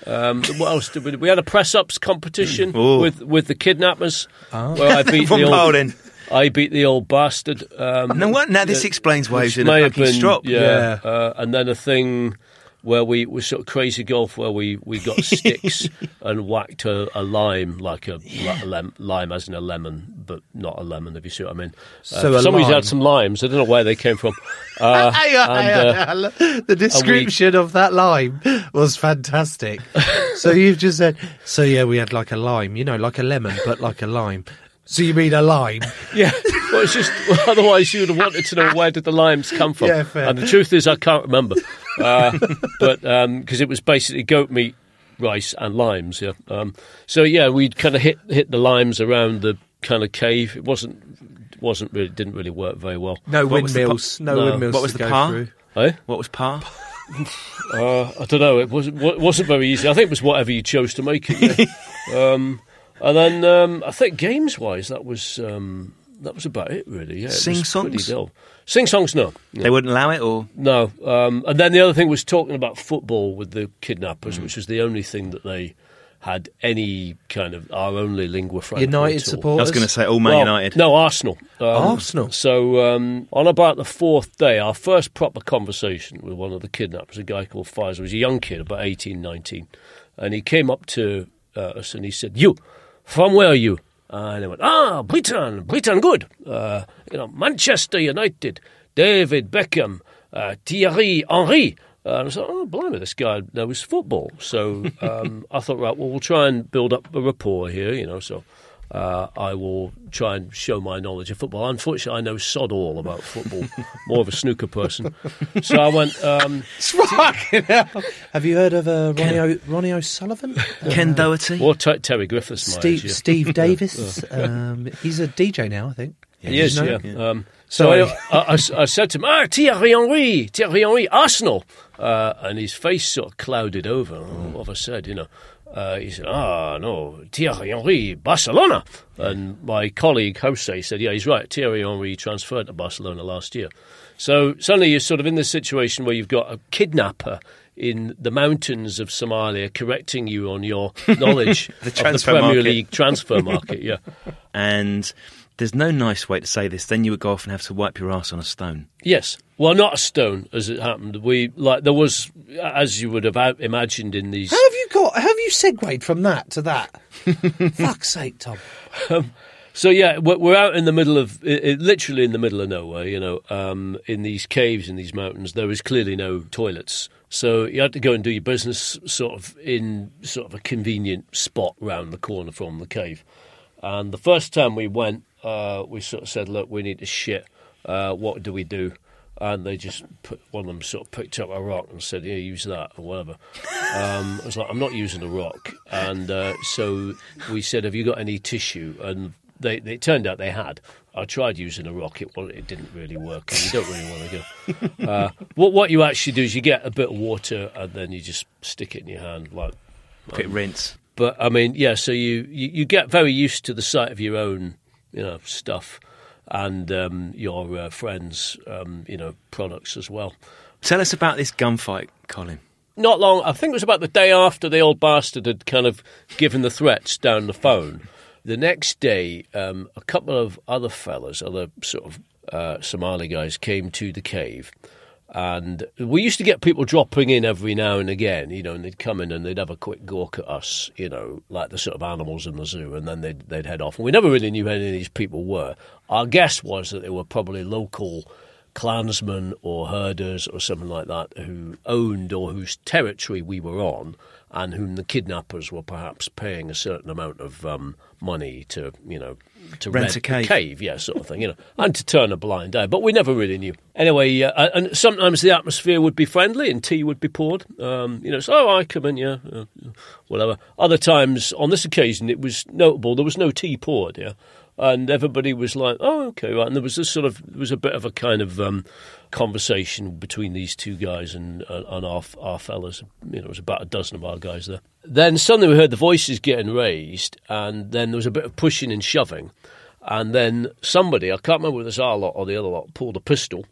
Um, what else did we? do? We had a press ups competition Ooh. with with the kidnappers, where I beat From the old. Bowden. I beat the old bastard. Um, No, what? Now this explains why he was in a fucking been- strop. Yeah, Uh, and then a thing where we was sort of crazy golf where we, we got sticks and whacked a, a lime like a, like a lem, lime as in a lemon, but not a lemon. If you see what I mean. Uh, So for a some reason, lime. had some limes. I don't know where they came from. Uh, Hey, and, uh, the description of that lime was fantastic. so you've just said, so yeah, we had like a lime, you know, like a lemon, but like a lime. So you mean a lime? Yeah, well, it's just well, otherwise you would have wanted to know where did the limes come from. Yeah, fair. And the truth is, I can't remember, uh, but because it was basically goat meat, rice, and limes. Yeah, um, so yeah, we'd kind of hit hit the limes around the kind of cave. It wasn't wasn't really didn't really work very well. No What windmills. po- no, No. windmills. What was to the go par? through. Eh? What was par? Uh, I don't know. It wasn't wasn't very easy. I think it was whatever you chose to make it. Yeah. um, and then um, I think games wise, that was um, that was about it really. Yeah, it Sing was songs? dull. Sing songs, no. no. They wouldn't allow it, or No, um, and then the other thing was talking about football with the kidnappers, Mm. which was the only thing that they had any kind of our only lingua franca. United supporters. I was going to say all Man Well, United. No, Arsenal. Um, Arsenal? So um, on about the fourth day, our first proper conversation with one of the kidnappers, a guy called Fires, was a young kid, about 18, 19. And he came up to uh, us and he said, You, from where are you? And I went, Ah, Britain, Britain, good. Uh, you know, Manchester United, David Beckham, uh, Thierry Henry. Uh, and I said, oh, blimey, this guy knows football. So um, I thought, right, well, we'll try and build up a rapport here, you know. So uh, I will try and show my knowledge of football. Unfortunately, I know sod all about football, more of a snooker person. So I went, um, Fucking hell. Have you heard of uh, Ronnie, o- Ronnie O'Sullivan? Ken Doherty. or Ter- Terry Griffiths, my Steve, age. Steve Davis. um, he's a DJ now, I think. He is, You yeah. know? Um, so I, I, I- I said to him, ah, Thierry Henry, Thierry Henry, Arsenal. Uh, and his face sort of clouded over. What have I said, you know? Uh, he said, ah, no, Thierry Henry, Barcelona. And my colleague, Jose, said, yeah, he's right. Thierry Henry transferred to Barcelona last year. So suddenly you're sort of in this situation where you've got a kidnapper in the mountains of Somalia correcting you on your knowledge The of the Premier market. League transfer market. Yeah. And there's no nice way to say this. Then you would go off and have to wipe your ass on a stone. Yes. Well, not a stone, as it happened. We like there was, as you would have imagined in these. How have you got? How have you segued from that to that? Fuck's sake, Tom. So yeah, we're, we're out in the middle of, i i literally in the middle of nowhere. You know, um, in these caves in these mountains, there is clearly no toilets. So you had to go and do your business sort of in sort of a convenient spot round the corner from the cave. And the first time we went, uh, we sort of said, "Look, we need to shit. Uh, what do we do?" And they just put one of them sort of picked up a rock and said, "Yeah, use that or whatever." Um, I was like, "I'm not using a rock," and uh, so we said, "Have you got any tissue?" And they, they it turned out they had. I tried using a rock; it it didn't really work, and you don't really want to go. Uh, what what you actually do is you get a bit of water and then you just stick it in your hand, like Quick rinse. but I mean, yeah. So you, you, you get very used to the sight of your own, you know, stuff, and um, your uh, friends, um, you know, products as well. Tell us about this gunfight, Colin. Not long. I think it was about the day after the old bastard had kind of given the threats down the phone. The next day, um, a couple of other fellas, other sort of uh, Somali guys, came to the cave. And we used to get people dropping in every now and again, you know, and they'd come in and they'd have a quick gawk at us, you know, like the sort of animals in the zoo, and then they'd, they'd head off. And we never really knew who any of these people were. Our guess was that they were probably local clansmen or herders or something like that who owned or whose territory we were on, and whom the kidnappers were perhaps paying a certain amount of um, money to, you know, to Rent a the cave. yeah, sort of thing, you know, and to turn a blind eye. But we never really knew. Anyway, uh, and sometimes the atmosphere would be friendly and tea would be poured. Um, you know, so oh, I come in, yeah, uh, whatever. Other times, on this occasion, it was notable there was no tea poured, yeah, and everybody was like, oh, okay, right. And there was this sort of there was a bit of a kind of um, conversation between these two guys and uh, and our our fellas. You know, it was about a dozen of our guys there. Then suddenly we heard the voices getting raised, and then there was a bit of pushing and shoving. And then somebody, I can't remember whether it was our lot or the other lot, pulled a pistol,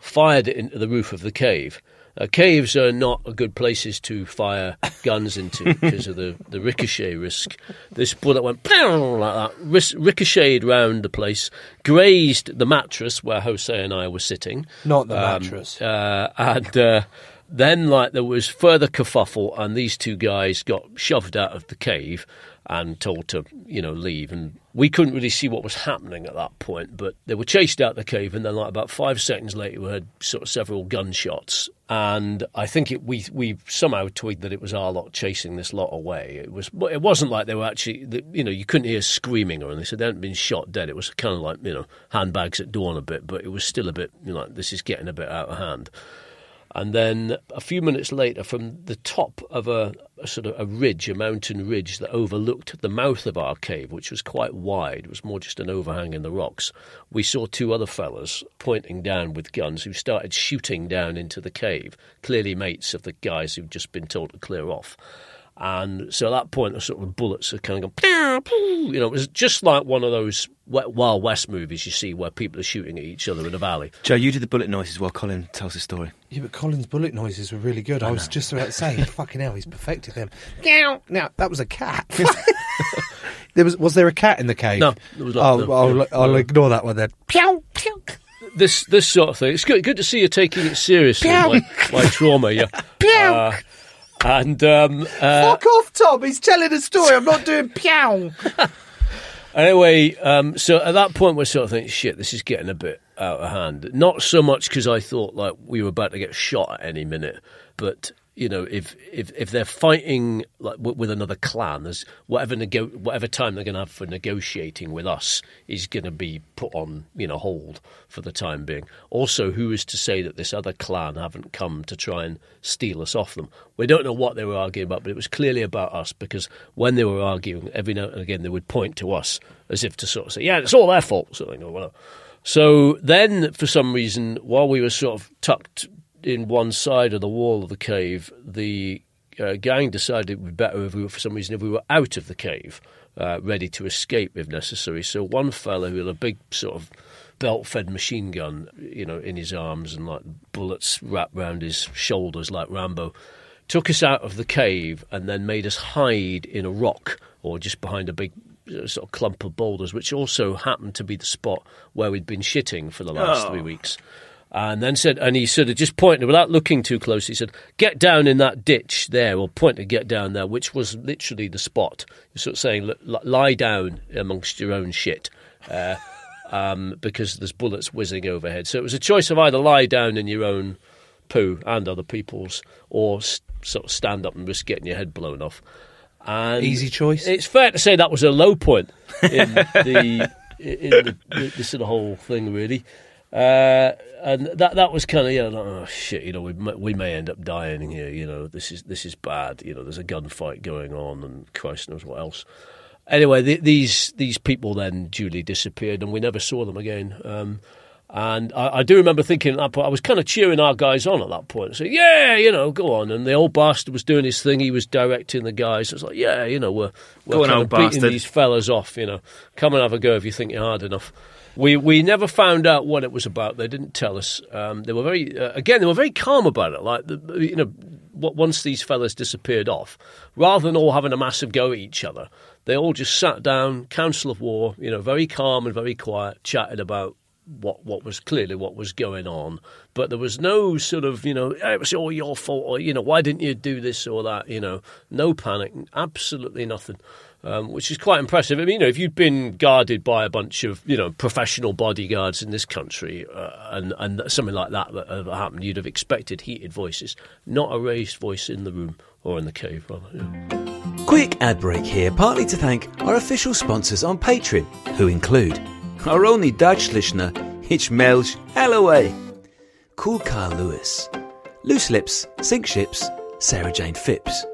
fired it into the roof of the cave. Uh, caves are not good places to fire guns into because of the, the ricochet risk. This bullet went pow like that, ricocheted round the place, grazed the mattress where Jose and I were sitting. Not the Um, mattress. uh, and uh, then, like, there was further kerfuffle, and these two guys got shoved out of the cave and told to, you know, leave. And we couldn't really see what was happening at that point, but they were chased out the cave, and then, like, about five seconds later, we heard sort of several gunshots. And I think it, we we somehow tweeted that it was our lot chasing this lot away. It was it wasn't like they were actually you know you couldn't hear screaming or anything. So they hadn't been shot dead. It was kind of like you know handbags at dawn a bit, but it was still a bit you know like this is getting a bit out of hand. And then a few minutes later, from the top of a, a sort of a ridge, a mountain ridge that overlooked the mouth of our cave, which was quite wide, it was more just an overhang in the rocks, we saw two other fellas pointing down with guns who started shooting down into the cave, clearly mates of the guys who'd just been told to clear off. And so at that point, the sort of bullets are kind of going, you know, it was just like one of those Wild West movies you see where people are shooting at each other in a valley. Joe, you did the bullet noises while Colin tells the story. Yeah, but Colin's bullet noises were really good. I, was just about to say, fucking hell, he's perfected them. Now that was a cat. there was was there a cat in the cave? No, there was not, Oh, no, I'll, no, I'll no. ignore that one then. Pew, pew. this this sort of thing. It's good good to see you taking it seriously. my, my trauma, yeah. Uh, and um, uh, Fuck off, Tom. He's telling a story. I'm not doing pew. Anyway, um, so at that point, we're sort of thinking, shit, this is getting a bit out of hand. Not so much because I thought like we were about to get shot at any minute, but you know, if if if they're fighting like with, another clan, there's whatever nego- whatever time they're going to have for negotiating with us is going to be put on you know hold for the time being. Also, who is to say that this other clan haven't come to try and steal us off them? We don't know what they were arguing about, but it was clearly about us because when they were arguing, every now and again they would point to us as if to sort of say, "Yeah, it's all their fault," sort of thing, or whatever. So then, for some reason, while we were sort of tucked in one side of the wall of the cave, the uh, gang decided it would be better if we were, for some reason, if we were out of the cave, uh, ready to escape if necessary. So one fellow who had a big sort of belt-fed machine gun, you know, in his arms and like bullets wrapped round his shoulders like Rambo, took us out of the cave and then made us hide in a rock or just behind a big uh, sort of clump of boulders, which also happened to be the spot where we'd been shitting for the last Oh. three weeks. And then said, and he sort of just pointed without looking too close. He said, "Get down in that ditch there," or point to get down there, which was literally the spot. You're sort of saying, "Li- li- "Lie down amongst your own shit," uh, um, because there's bullets whizzing overhead. So it was a choice of either lie down in your own poo and other people's, or s- sort of stand up and risk getting your head blown off. And Easy choice. It's fair to say that was a low point in the in the, the, the sort of whole thing, really. Uh, and that that was kind of you know like, oh shit you know we may, we may end up dying here you know this is this is bad you know there's a gunfight going on and Christ knows what else. Anyway, the, these these people then duly disappeared and we never saw them again. Um, and I, I do remember thinking at that point, I was kind of cheering our guys on at that point. So, yeah, you know, go on. And the old bastard was doing his thing. He was directing the guys. I was like, yeah, you know, we're, we're on, beating bastard. these fellas off, you know. Come and have a go if you think you're hard enough. We we never found out what it was about. They didn't tell us. Um, they were very uh, again. They were very calm about it. Like the, you know, once these fellas disappeared off, rather than all having a massive go at each other, they all just sat down, council of war. You know, very calm and very quiet, chatted about what what was clearly what was going on. But there was no sort of you know "Eh, it was all your fault or you know why didn't you do this or that. You know, no panic, absolutely nothing um, which is quite impressive. I mean, you know, if you'd been guarded by a bunch of you know professional bodyguards in this country, uh, and and something like that that happened, you'd have expected heated voices, not a raised voice in the room or in the cave, rather. yeah. Quick ad break here, partly to thank our official sponsors on Patreon, who include our only Dutch listener, Hitch Melch Alloway, Cool Carl Lewis, Loose Lips, Sink Ships, Sarah Jane Phipps,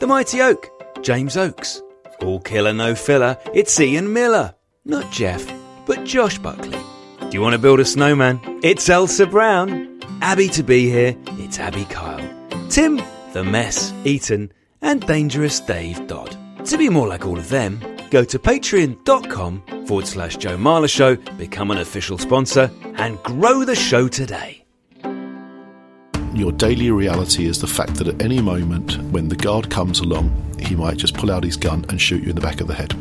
The Mighty Oak, James Oakes, All Killer No Filler, it's Ian Miller, not Jeff, but Josh Buckley. Do you want to build a snowman? It's Elsa Brown. Abby to be here, it's Abby Kyle. Tim, The Mess, Eaton, and Dangerous Dave Dodd. To be more like all of them, go to patreon.com forward slash Joe Marler Show, become an official sponsor, and grow the show today. Your daily reality is the fact that at any moment, when the guard comes along, he might just pull out his gun and shoot you in the back of the head.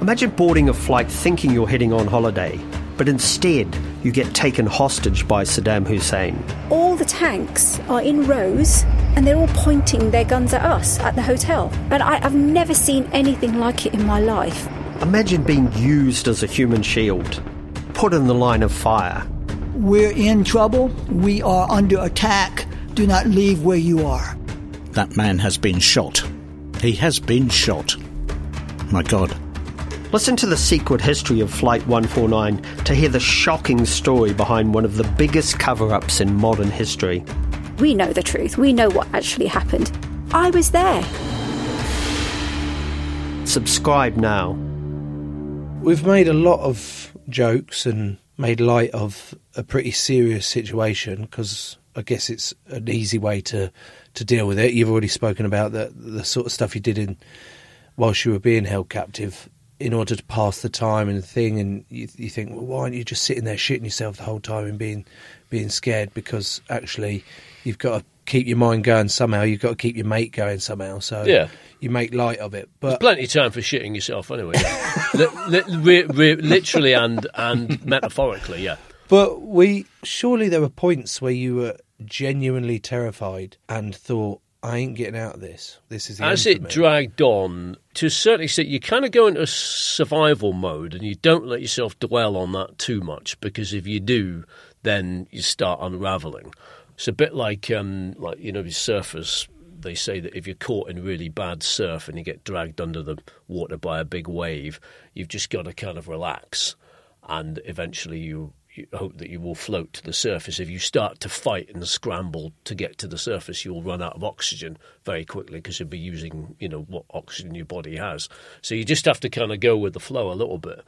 Imagine boarding a flight thinking you're heading on holiday, but instead you get taken hostage by Saddam Hussein. All the tanks are in rows and they're all pointing their guns at us at the hotel. And I, I've never seen anything like it in my life. Imagine being used as a human shield, put in the line of fire. We're in trouble. We are under attack. Do not leave where you are. That man has been shot. He has been shot. My God. Listen to the secret history of Flight 149 to hear the shocking story behind one of the biggest cover ups in modern history. We know the truth. We know what actually happened. I was there. Subscribe now. We've made a lot of jokes and made light of a pretty serious situation because I guess it's an easy way to, to deal with it. You've already spoken about the the sort of stuff you did in whilst you were being held captive in order to pass the time and the thing, and you, you think, well, why aren't you just sitting there shitting yourself the whole time and being being scared? Because actually, you've got to keep your mind going somehow. You've got to keep your mate going somehow. So Yeah. you make light of it. There's But plenty of time for shitting yourself anyway. li- li- re- re- literally and and metaphorically, yeah. But we surely there were points where you were genuinely terrified and thought, "I ain't getting out of this. This is the As it for me." dragged on, to a certain extent, you kind of go into survival mode and you don't let yourself dwell on that too much because if you do, then you start unraveling. It's a bit like, um, like you know, surfers. They say that if you're caught in really bad surf and you get dragged under the water by a big wave, you've just got to kind of relax, and eventually you hope that you will float to the surface. If you start to fight and scramble to get to the surface, you'll run out of oxygen very quickly because you'll be using, you know, what oxygen your body has. So you just have to kind of go with the flow a little bit.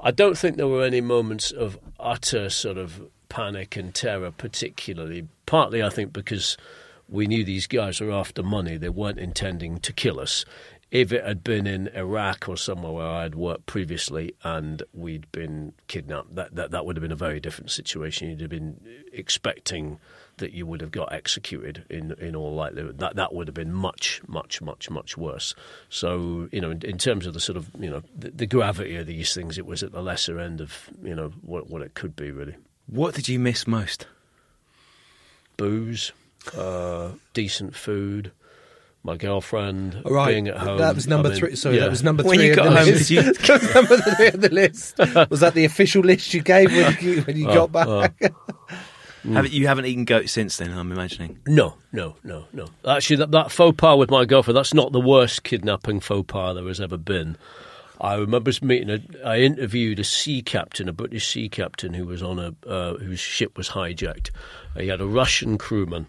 I don't think there were any moments of utter sort of panic and terror, particularly. Partly, I think, because we knew these guys were after money. They weren't intending to kill us. If it had been in Iraq or somewhere where I had worked previously and we'd been kidnapped, that, that, that would have been a very different situation. You'd have been expecting that you would have got executed in, in all likelihood. That, that would have been much, much, much, much worse. So, you know, in, in terms of the sort of, you know, the, the gravity of these things, it was at the lesser end of, you know, what, what it could be, really. What did you miss most? Booze, uh, decent food, my girlfriend, All right, being at home. that was number I mean, three. Sorry, yeah. that was number When three. you got the home, list. you- was number three on the list. Was that the official list you gave when you, when you Oh, got back? oh. Have, you haven't eaten goat since then, I'm imagining. No, no, no, no. Actually, that, that faux pas with my girlfriend, that's not the worst kidnapping faux pas there has ever been. I remember meeting a. I interviewed a sea captain, a British sea captain who was on a uh, whose ship was hijacked. he had a Russian crewman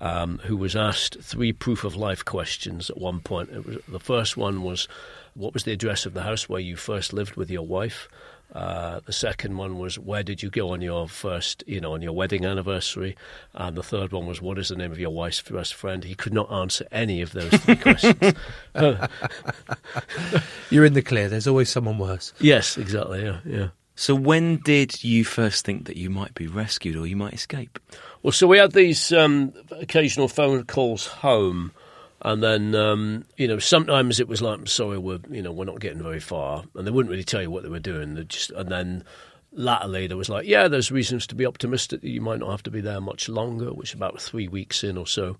um, who was asked three proof of life questions at one point. It was, the first one was, "What was the address of the house where you first lived with your wife?" Uh, the second one was where did you go on your first, you know, on your wedding anniversary? And the third one was what is the name of your wife's best friend? He could not answer any of those three questions. You're in the clear. There's always someone worse. yes, exactly. Yeah, yeah. So when did you first think that you might be rescued or you might escape? Well, so we had these um, occasional phone calls home, and then um, you know sometimes it was like, "Sorry, we're you know we're not getting very far," and they wouldn't really tell you what they were doing. They just and then latterly there was like, "Yeah, there's reasons to be optimistic that you might not have to be there much longer," which about three weeks in or so.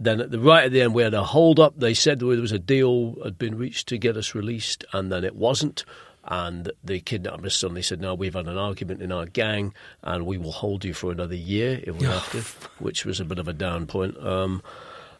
Then at the right at the end, we had a hold up. They said there was a deal had been reached to get us released, and then it wasn't. And the kidnappers suddenly said, "No, we've had an argument in our gang, and we will hold you for another year if we have to," which was a bit of a down point. Um,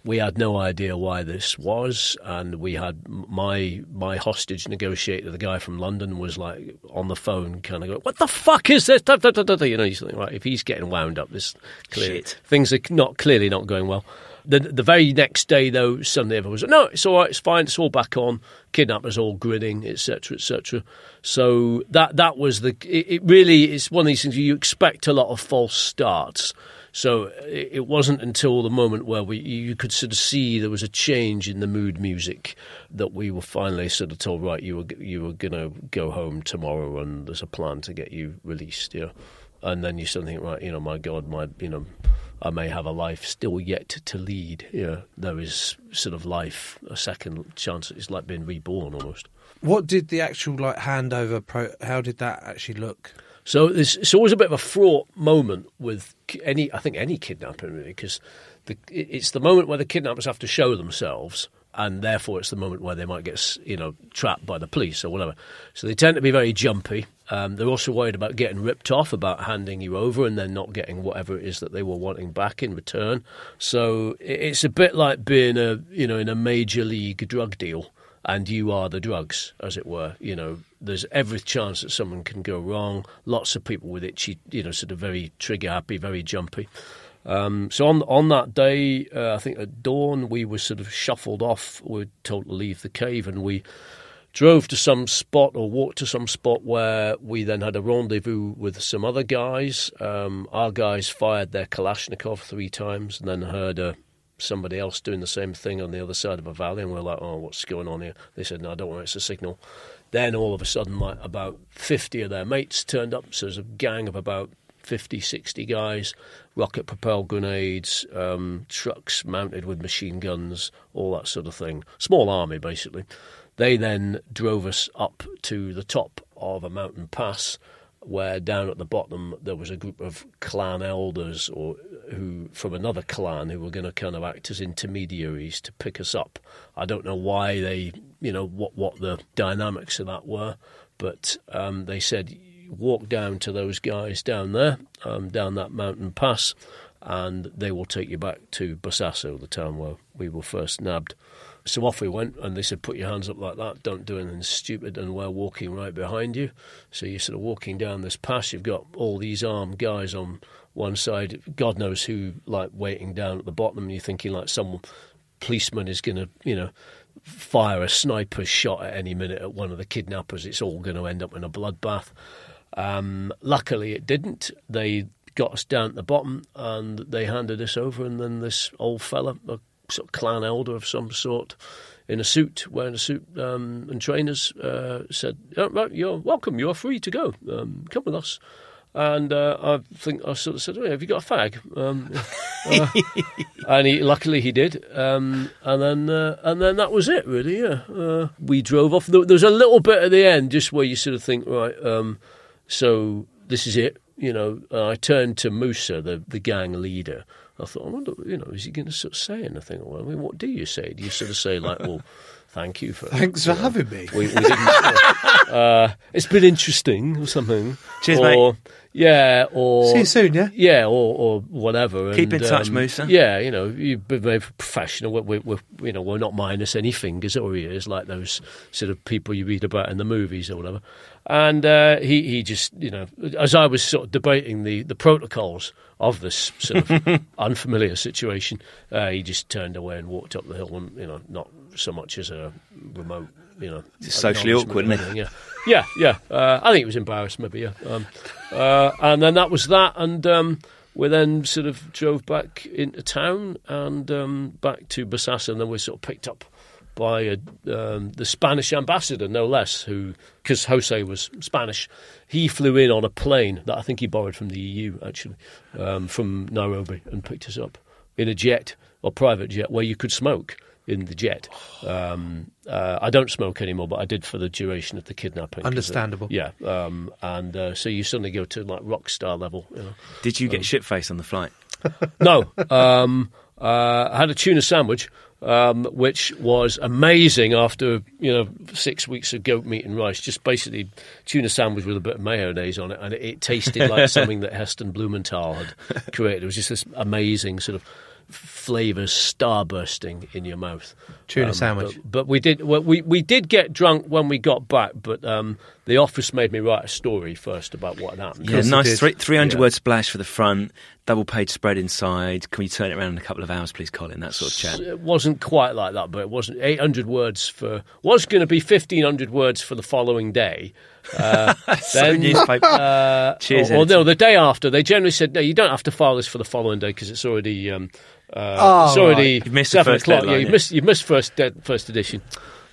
we had no idea why this was, and we had my my hostage negotiator, the guy from London, was like on the phone, kind of going, "What the fuck is this?" You know, he's like, right. If he's getting wound up, this clearly Shit. things are not clearly not going well. The the very next day, though, suddenly everyone was like, "No, it's all right, it's fine, it's all back on." Kidnappers all grinning, etc., etc. So that that was the. It, it really is one of these things you expect a lot of false starts. So it it wasn't until the moment where we you could sort of see there was a change in the mood music that we were finally sort of told, right, you were you were going to go home tomorrow, and there's a plan to get you released. Yeah, and then you suddenly think, right, you know, my God, my you know. I may have a life still yet to lead. Yeah, there is sort of life, a second chance. It's like being reborn almost. What did the actual like handover pro? How did that actually look? So it's, it's always a bit of a fraught moment with any, I think, any kidnapping really, because the, it's the moment where the kidnappers have to show themselves, and therefore it's the moment where they might get, you know, trapped by the police or whatever. So they tend to be very jumpy. Um, they're also worried about getting ripped off, about handing you over, and then not getting whatever it is that they were wanting back in return. So it's a bit like being a, you know, in a major league drug deal and you are the drugs, as it were. You know, there's every chance that someone can go wrong. Lots of people with itchy, you know, sort of very trigger happy, very jumpy. Um, so on on that day, uh, I think at dawn, we were sort of shuffled off. We were told to leave the cave, and we drove to some spot or walked to some spot where we then had a rendezvous with some other guys. Um, our guys fired their Kalashnikov three times, and then heard a somebody else doing the same thing on the other side of a valley, and we're like, "Oh, what's going on here?" They said, "No, I don't worry, it's a signal." Then all of a sudden, like about fifty of their mates turned up. So there's a gang of about 50, 60 guys, rocket propelled grenades, um, trucks mounted with machine guns, all that sort of thing. Small army, basically. They then drove us up to the top of a mountain pass where down at the bottom there was a group of clan elders or who from another clan who were going to kind of act as intermediaries to pick us up. I don't know why they, you know, what what the dynamics of that were, but um, they said walk down to those guys down there, um, down that mountain pass, and they will take you back to Bosaso, the town where we were first nabbed. So off we went, and they said, "Put your hands up like that. Don't do anything stupid." And we're walking right behind you. So you're sort of walking down this pass. You've got all these armed guys on one side. God knows who, like waiting down at the bottom. You're thinking like some policeman is going to, you know, fire a sniper shot at any minute at one of the kidnappers. It's all going to end up in a bloodbath. Um, luckily, it didn't. They got us down at the bottom and they handed us over. And then this old fella, a sort of clan elder of some sort, in a suit, wearing a suit um, and trainers, uh, said, oh, right, "You're welcome. You're free to go. Um, come with us." And uh, I think I sort of said, oh, "Have you got a fag?" Um, uh, and he, luckily he did. Um, and then uh, and then that was it, really. Yeah, uh, we drove off. There, there was a little bit at the end, just where you sort of think, right, um, so this is it. You know, I turned to Musa, the the gang leader. I thought, I wonder, you know, is he going to sort of say anything? Well, I mean, what do you say? Do you sort of say like, well? Thank you for. Thanks for you know, having me. We, we didn't, uh, it's been interesting or something. Cheers, or, mate. Yeah, or See you soon, yeah? yeah, or, or whatever. Keep and, in touch, um, Musa. Yeah, you know, you've been very professional. We're, we're, we're, you know, we're not minus any fingers or ears like those sort of people you read about in the movies or whatever. And uh, he, he just, you know, as I was sort of debating the, the protocols of this sort of unfamiliar situation, uh, he just turned away and walked up the hill, and you know, not so much as a remote, you know, socially awkward, isn't it? Yeah, yeah, yeah. Uh, I think it was embarrassed, maybe. Yeah. Um, uh, and then that was that, and um, we then sort of drove back into town and um, back to Bosaso, and then we sort of picked up by a, um, the Spanish ambassador, no less, who because Jose was Spanish, he flew in on a plane that I think he borrowed from the EU actually, um, from Nairobi, and picked us up in a jet or private jet where you could smoke in the jet. Um, uh, I don't smoke anymore, but I did for the duration of the kidnapping. uh, Understandable. yeah, um, and uh, so you suddenly go to like rock star level. You know. Did you get Um, shit faced on the flight? no, um, uh, I had a tuna sandwich, um, which was amazing after you know six weeks of goat meat and rice. Just basically tuna sandwich with a bit of mayonnaise on it, and it, it tasted like something that Heston Blumenthal had created. It was just this amazing sort of flavour starbursting in your mouth. Tuna Um, sandwich. But, but we did well, we we did get drunk when we got back, but um, the office made me write a story first about what had happened. Yeah, nice three, 300 Yeah. word splash for the front, double page spread inside. Can we turn it around in a couple of hours, please, Colin? That sort of chat. It wasn't quite like that, but it wasn't 800 words for. Was going to be 1500 words for the following day. Uh, then, newspaper. uh, Cheers, or, or no, the day after. They generally said, no, you don't have to file this for the following day because it's already. Um, uh, Oh, it's already right. You've missed the seven first o'clock. deadline, yeah, you've yeah. missed. You've missed first de- first edition.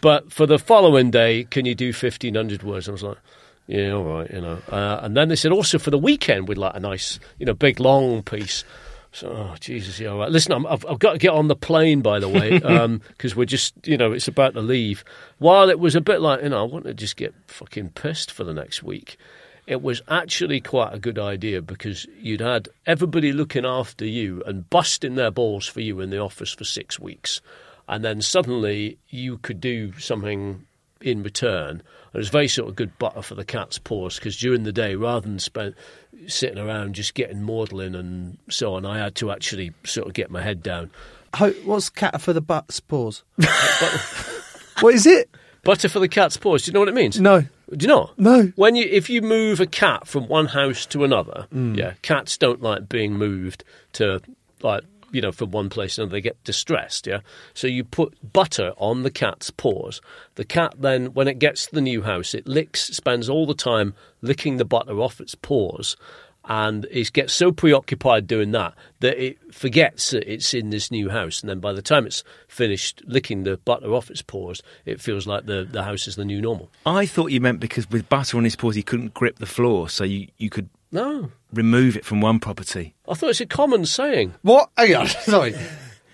But for the following day, can you do 1500 words? I was like. Yeah, all right, you know. Uh, and then they said also for the weekend we'd like a nice, you know, big long piece. So, oh, Jesus, yeah, all right. Listen, I've, I've got to get on the plane, by the way, um, because we're just, you know, it's about to leave. While it was a bit like, you know, I want to just get fucking pissed for the next week, it was actually quite a good idea because you'd had everybody looking after you and busting their balls for you in the office for six weeks. And then suddenly you could do something in return. And it was very sort of good butter for the cat's paws because during the day, rather than spend sitting around just getting maudlin and so on, I had to actually sort of get my head down. Ho- what's cat for the butt's paws? what is it? Butter for the cat's paws. Do you know what it means? No. Do you not? No. When you if you move a cat from one house to another, Mm. yeah, cats don't like being moved to like you know from one place to another. They get distressed, yeah. So you put butter on the cat's paws. The cat then, when it gets to the new house, it licks, spends all the time licking the butter off its paws. And it gets so preoccupied doing that that it forgets that it's in this new house. And then by the time it's finished licking the butter off its paws, it feels like the, the house is the new normal. I thought you meant because with butter on his paws, he couldn't grip the floor, so you, you could No. Remove it from one property. I thought it's a common saying. What? Hang on, sorry.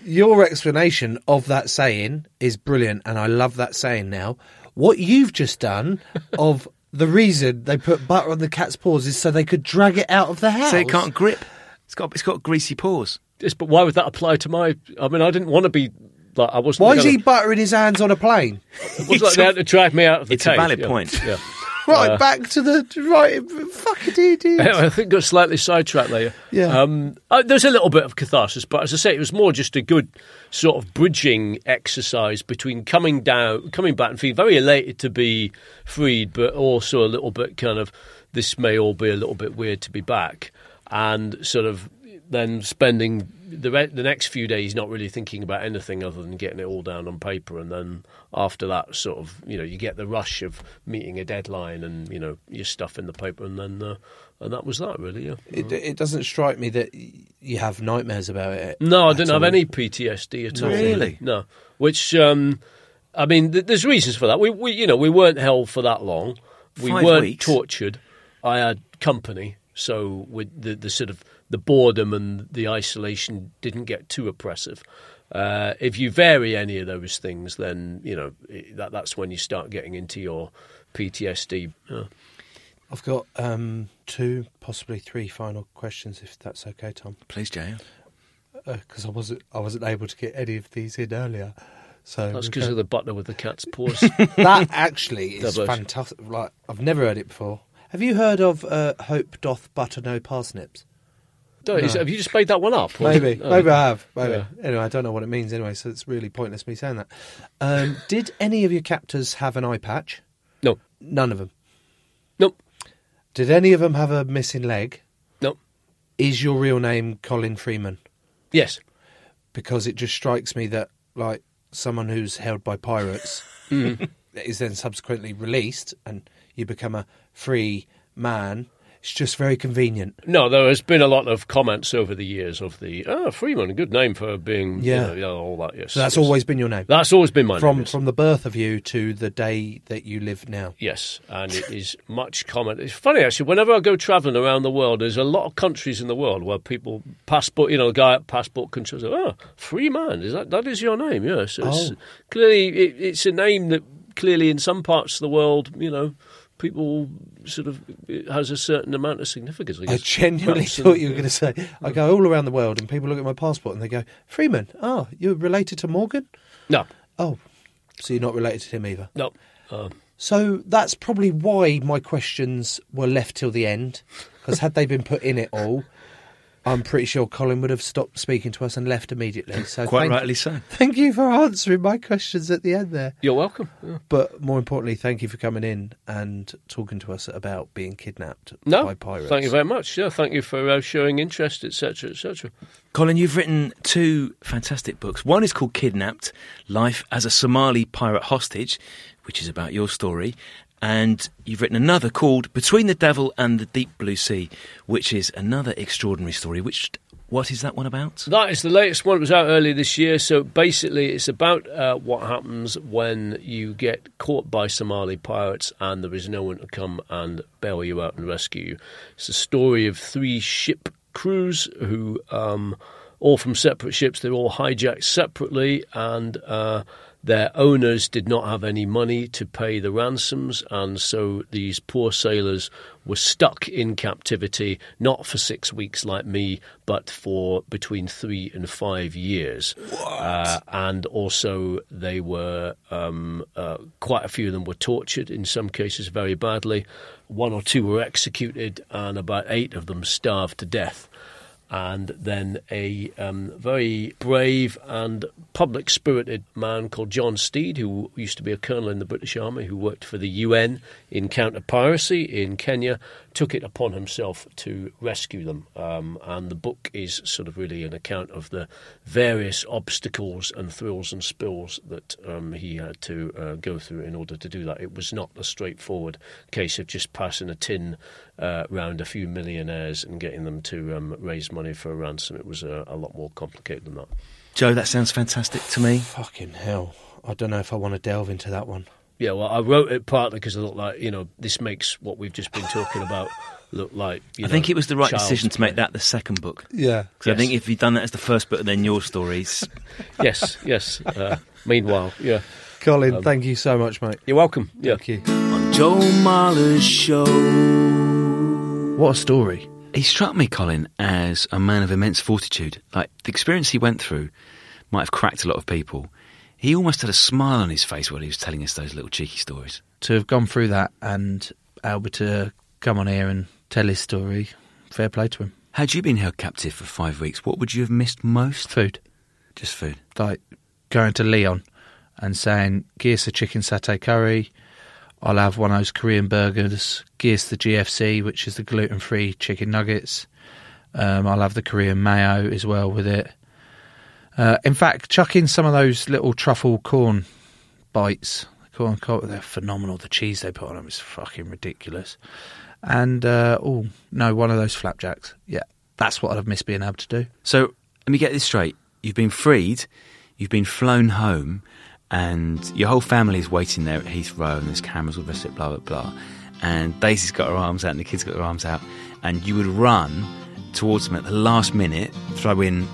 Your explanation of that saying is brilliant, and I love that saying now. What you've just done of the reason they put butter on the cat's paws is so they could drag it out of the house. So it can't grip. It's got it's got greasy paws. Yes, but why would that apply to my? I mean, I didn't want to be like I wasn't. Why is gonna- he buttering his hands on a plane? It was like they had to drag me out of the It's a valid yeah. point. Yeah. Right Uh, back to the right. Fuck it, dude. dude. Anyway, I think got slightly sidetracked there. Yeah. Um, uh, there's a little bit of catharsis, but as I say, it was more just a good sort of bridging exercise between coming down, coming back, and feeling very elated to be freed, but also a little bit kind of this may all be a little bit weird to be back, and sort of then spending the re- the next few days not really thinking about anything other than getting it all down on paper, and then after that, sort of you know you get the rush of meeting a deadline and you know your stuff in the paper, and then uh, and that was that really. Yeah. It, it doesn't strike me that you have nightmares about it. No, I at didn't have any PTSD at all. Really? No. Which, um, I mean, th- there's reasons for that. We, we, you know, we weren't held for that long. We Five weren't weeks? tortured. I had company, so with the, the sort of the boredom and the isolation didn't get too oppressive. Uh, if you vary any of those things, then you know that that's when you start getting into your PTSD. Uh, I've got um, two, possibly three final questions, if that's okay, Tom. Please, Jay. Because I wasn't, I wasn't able to get any of these in earlier. So That's because of the butter with the cat's paws. that actually is Double. fantastic. Like I've never heard it before. Have you heard of uh, "Hope doth butter no parsnips"? No, have you just made that one up? Maybe, Oh. maybe I have. Maybe. Yeah. Anyway, I don't know what it means anyway, so it's really pointless me saying that. Um, did any of your captors have an eye patch? No. None of them. Nope. Did any of them have a missing leg? Nope. Is your real name Colin Freeman? Yes. Because it just strikes me that, like, someone who's held by pirates Mhm. is then subsequently released and you become a free man. It's just very convenient. No, there has been a lot of comments over the years of the oh Freeman, a good name for being you Yeah. know, yeah, all that. Yes, So that's yes. always been your name. That's always been my name, from yes. from the birth of you to the day that you live now. Yes, and it is much common. It's funny actually. Whenever I go travelling around the world, there's a lot of countries in the world where people passport, you know, the guy at passport control says, "Oh, ah, free man, is that that is your name?" Yes, it's Oh. clearly it, it's a name that clearly in some parts of the world, you know, people sort of it has a certain amount of significance. I, I genuinely thought you were going to say. I go all around the world and people look at my passport and they go, Freeman, oh, you're related to Morgan? No. Oh, so you're not related to him either? No. Um, So that's probably why my questions were left till the end, because had they been put in it all, I'm pretty sure Colin would have stopped speaking to us and left immediately. So Quite thank- rightly so. Thank you for answering my questions at the end there. You're welcome. Yeah. But more importantly, thank you for coming in and talking to us about being kidnapped No, by pirates. thank you very much. Yeah, thank you for uh, showing interest, etc., etc. Colin, you've written two fantastic books. One is called Kidnapped Life as a Somali Pirate Hostage, which is about your story. And you've written another called Between the Devil and the Deep Blue Sea, which is another extraordinary story. Which What is that one about? That is the latest one. It was out earlier this year. So basically, it's about uh, what happens when you get caught by Somali pirates and there is no one to come and bail you out and rescue you. It's a story of three ship crews who, um, all from separate ships, they're all hijacked separately and. Uh, their owners did not have any money to pay the ransoms, and so these poor sailors were stuck in captivity, not for six weeks like me, but for between three and five years. Uh, and also, they were um, uh, quite a few of them were tortured, in some cases very badly. One or two were executed, and about eight of them starved to death and then a um, very brave and public spirited man called John Steed, who used to be a colonel in the British Army, who worked for the UN in counter piracy in Kenya, took it upon himself to rescue them. Um, and the book is sort of really an account of the various obstacles and thrills and spills that um, he had to uh, go through in order to do that. It was not a straightforward case of just passing a tin uh, round a few millionaires and getting them to um, raise money for a ransom. It was uh, a lot more complicated than that. Joe, that sounds fantastic to me. Fucking hell. I don't know if I want to delve into that one. Yeah, well, I wrote it partly because I thought like you know this makes what we've just been talking about look like. You I know, think it was the right decision to make that the second book. Yeah. Because I think if you'd done that as the first book and then your stories. yes, yes. Uh, meanwhile, yeah. Colin, Um, thank you so much, mate. You're welcome. Yeah. Thank you. On Joe Marler's show. What a story. He struck me, Colin, as a man of immense fortitude. Like, the experience he went through might have cracked a lot of people. He almost had a smile on his face while he was telling us those little cheeky stories. To have gone through that and Albert to come on here and tell his story, fair play to him. Had you been held captive for five weeks, what would you have missed most? Food. Just food. Like going to Leon and saying, Gears the chicken satay curry. I'll have one of those Korean burgers. Gears the GFC, which is the gluten free chicken nuggets. Um, I'll have the Korean mayo as well with it. Uh, in fact, chuck in some of those little truffle corn bites. Corn, corn, they're phenomenal. The cheese they put on them is fucking ridiculous. And, uh, oh, no, one of those flapjacks. Yeah, that's what I'd have missed being able to do. So, let me get this straight. You've been freed, you've been flown home, and your whole family is waiting there at Heathrow, and there's cameras, all the it, blah, blah, blah. And Daisy's got her arms out, and the kids got their arms out, and you would run towards them at the last minute, throw in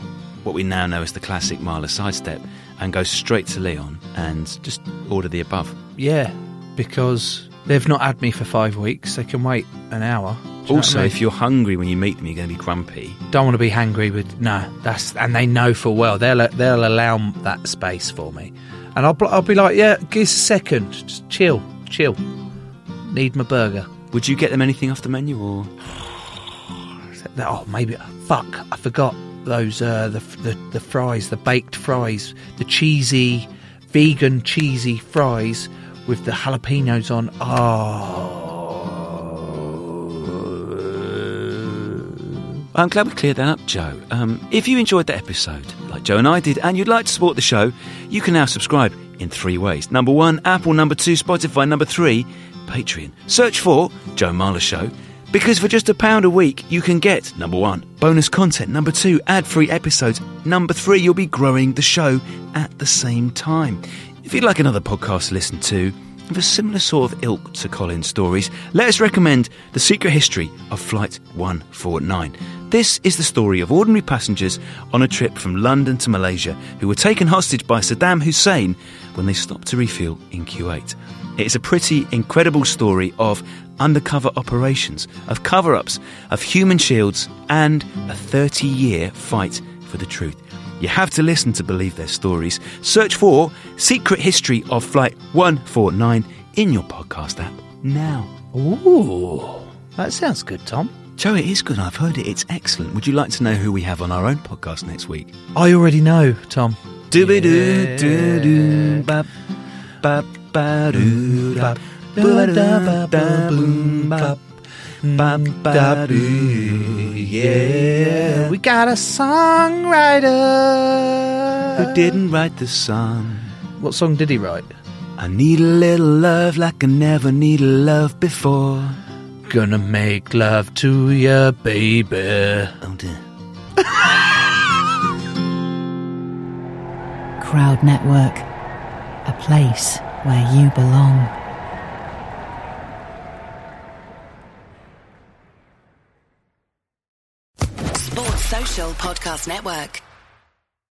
what we now know as the classic Marler sidestep, and go straight to Leon and just order the above. Yeah, because they've not had me for five weeks. They can wait an hour. Do you know what Also, I mean? if you're hungry when you meet them, you're going to be grumpy. don't want to be hangry with no, that's and they know full well they'll they'll allow that space for me. And I'll, I'll be like, yeah, give us a second. Just chill, chill. Need my burger. Would you get them anything off the menu or? Oh, maybe. Fuck, I forgot those, uh, the, the, the fries, the baked fries, the cheesy, vegan cheesy fries with the jalapenos on. Oh. I'm glad we cleared that up, Joe. Um, if you enjoyed that episode, like Joe and I did, and you'd like to support the show, you can now subscribe in three ways. Number one, Apple. Number two, Spotify. Number three, Patreon. Search for Joe Marler Show. Because for just a pound a week, you can get number one, bonus content, number two, ad free episodes, number three, you'll be growing the show at the same time. If you'd like another podcast to listen to, of a similar sort of ilk to Colin's stories, let us recommend The Secret History of Flight 149. This is the story of ordinary passengers on a trip from London to Malaysia who were taken hostage by Saddam Hussein when they stopped to refuel in Kuwait. It's a pretty incredible story of undercover operations, of cover ups, of human shields, and a 30 year fight for the truth. You have to listen to believe their stories. Search for Secret History of Flight 149 in your podcast app now. Ooh, that sounds good, Tom. Joe, it is good. I've heard it. It's excellent. Would you like to know who we have on our own podcast next week? I already know, Tom. Dooby doo doo doo bap bap ba doo bap yeah. We got a songwriter. Who didn't write the song? What song did he write? I need a little love like I never needed love before. Gonna make love to ya, baby. Oh dear. Crowd Network, a place where you belong. Podcast Network.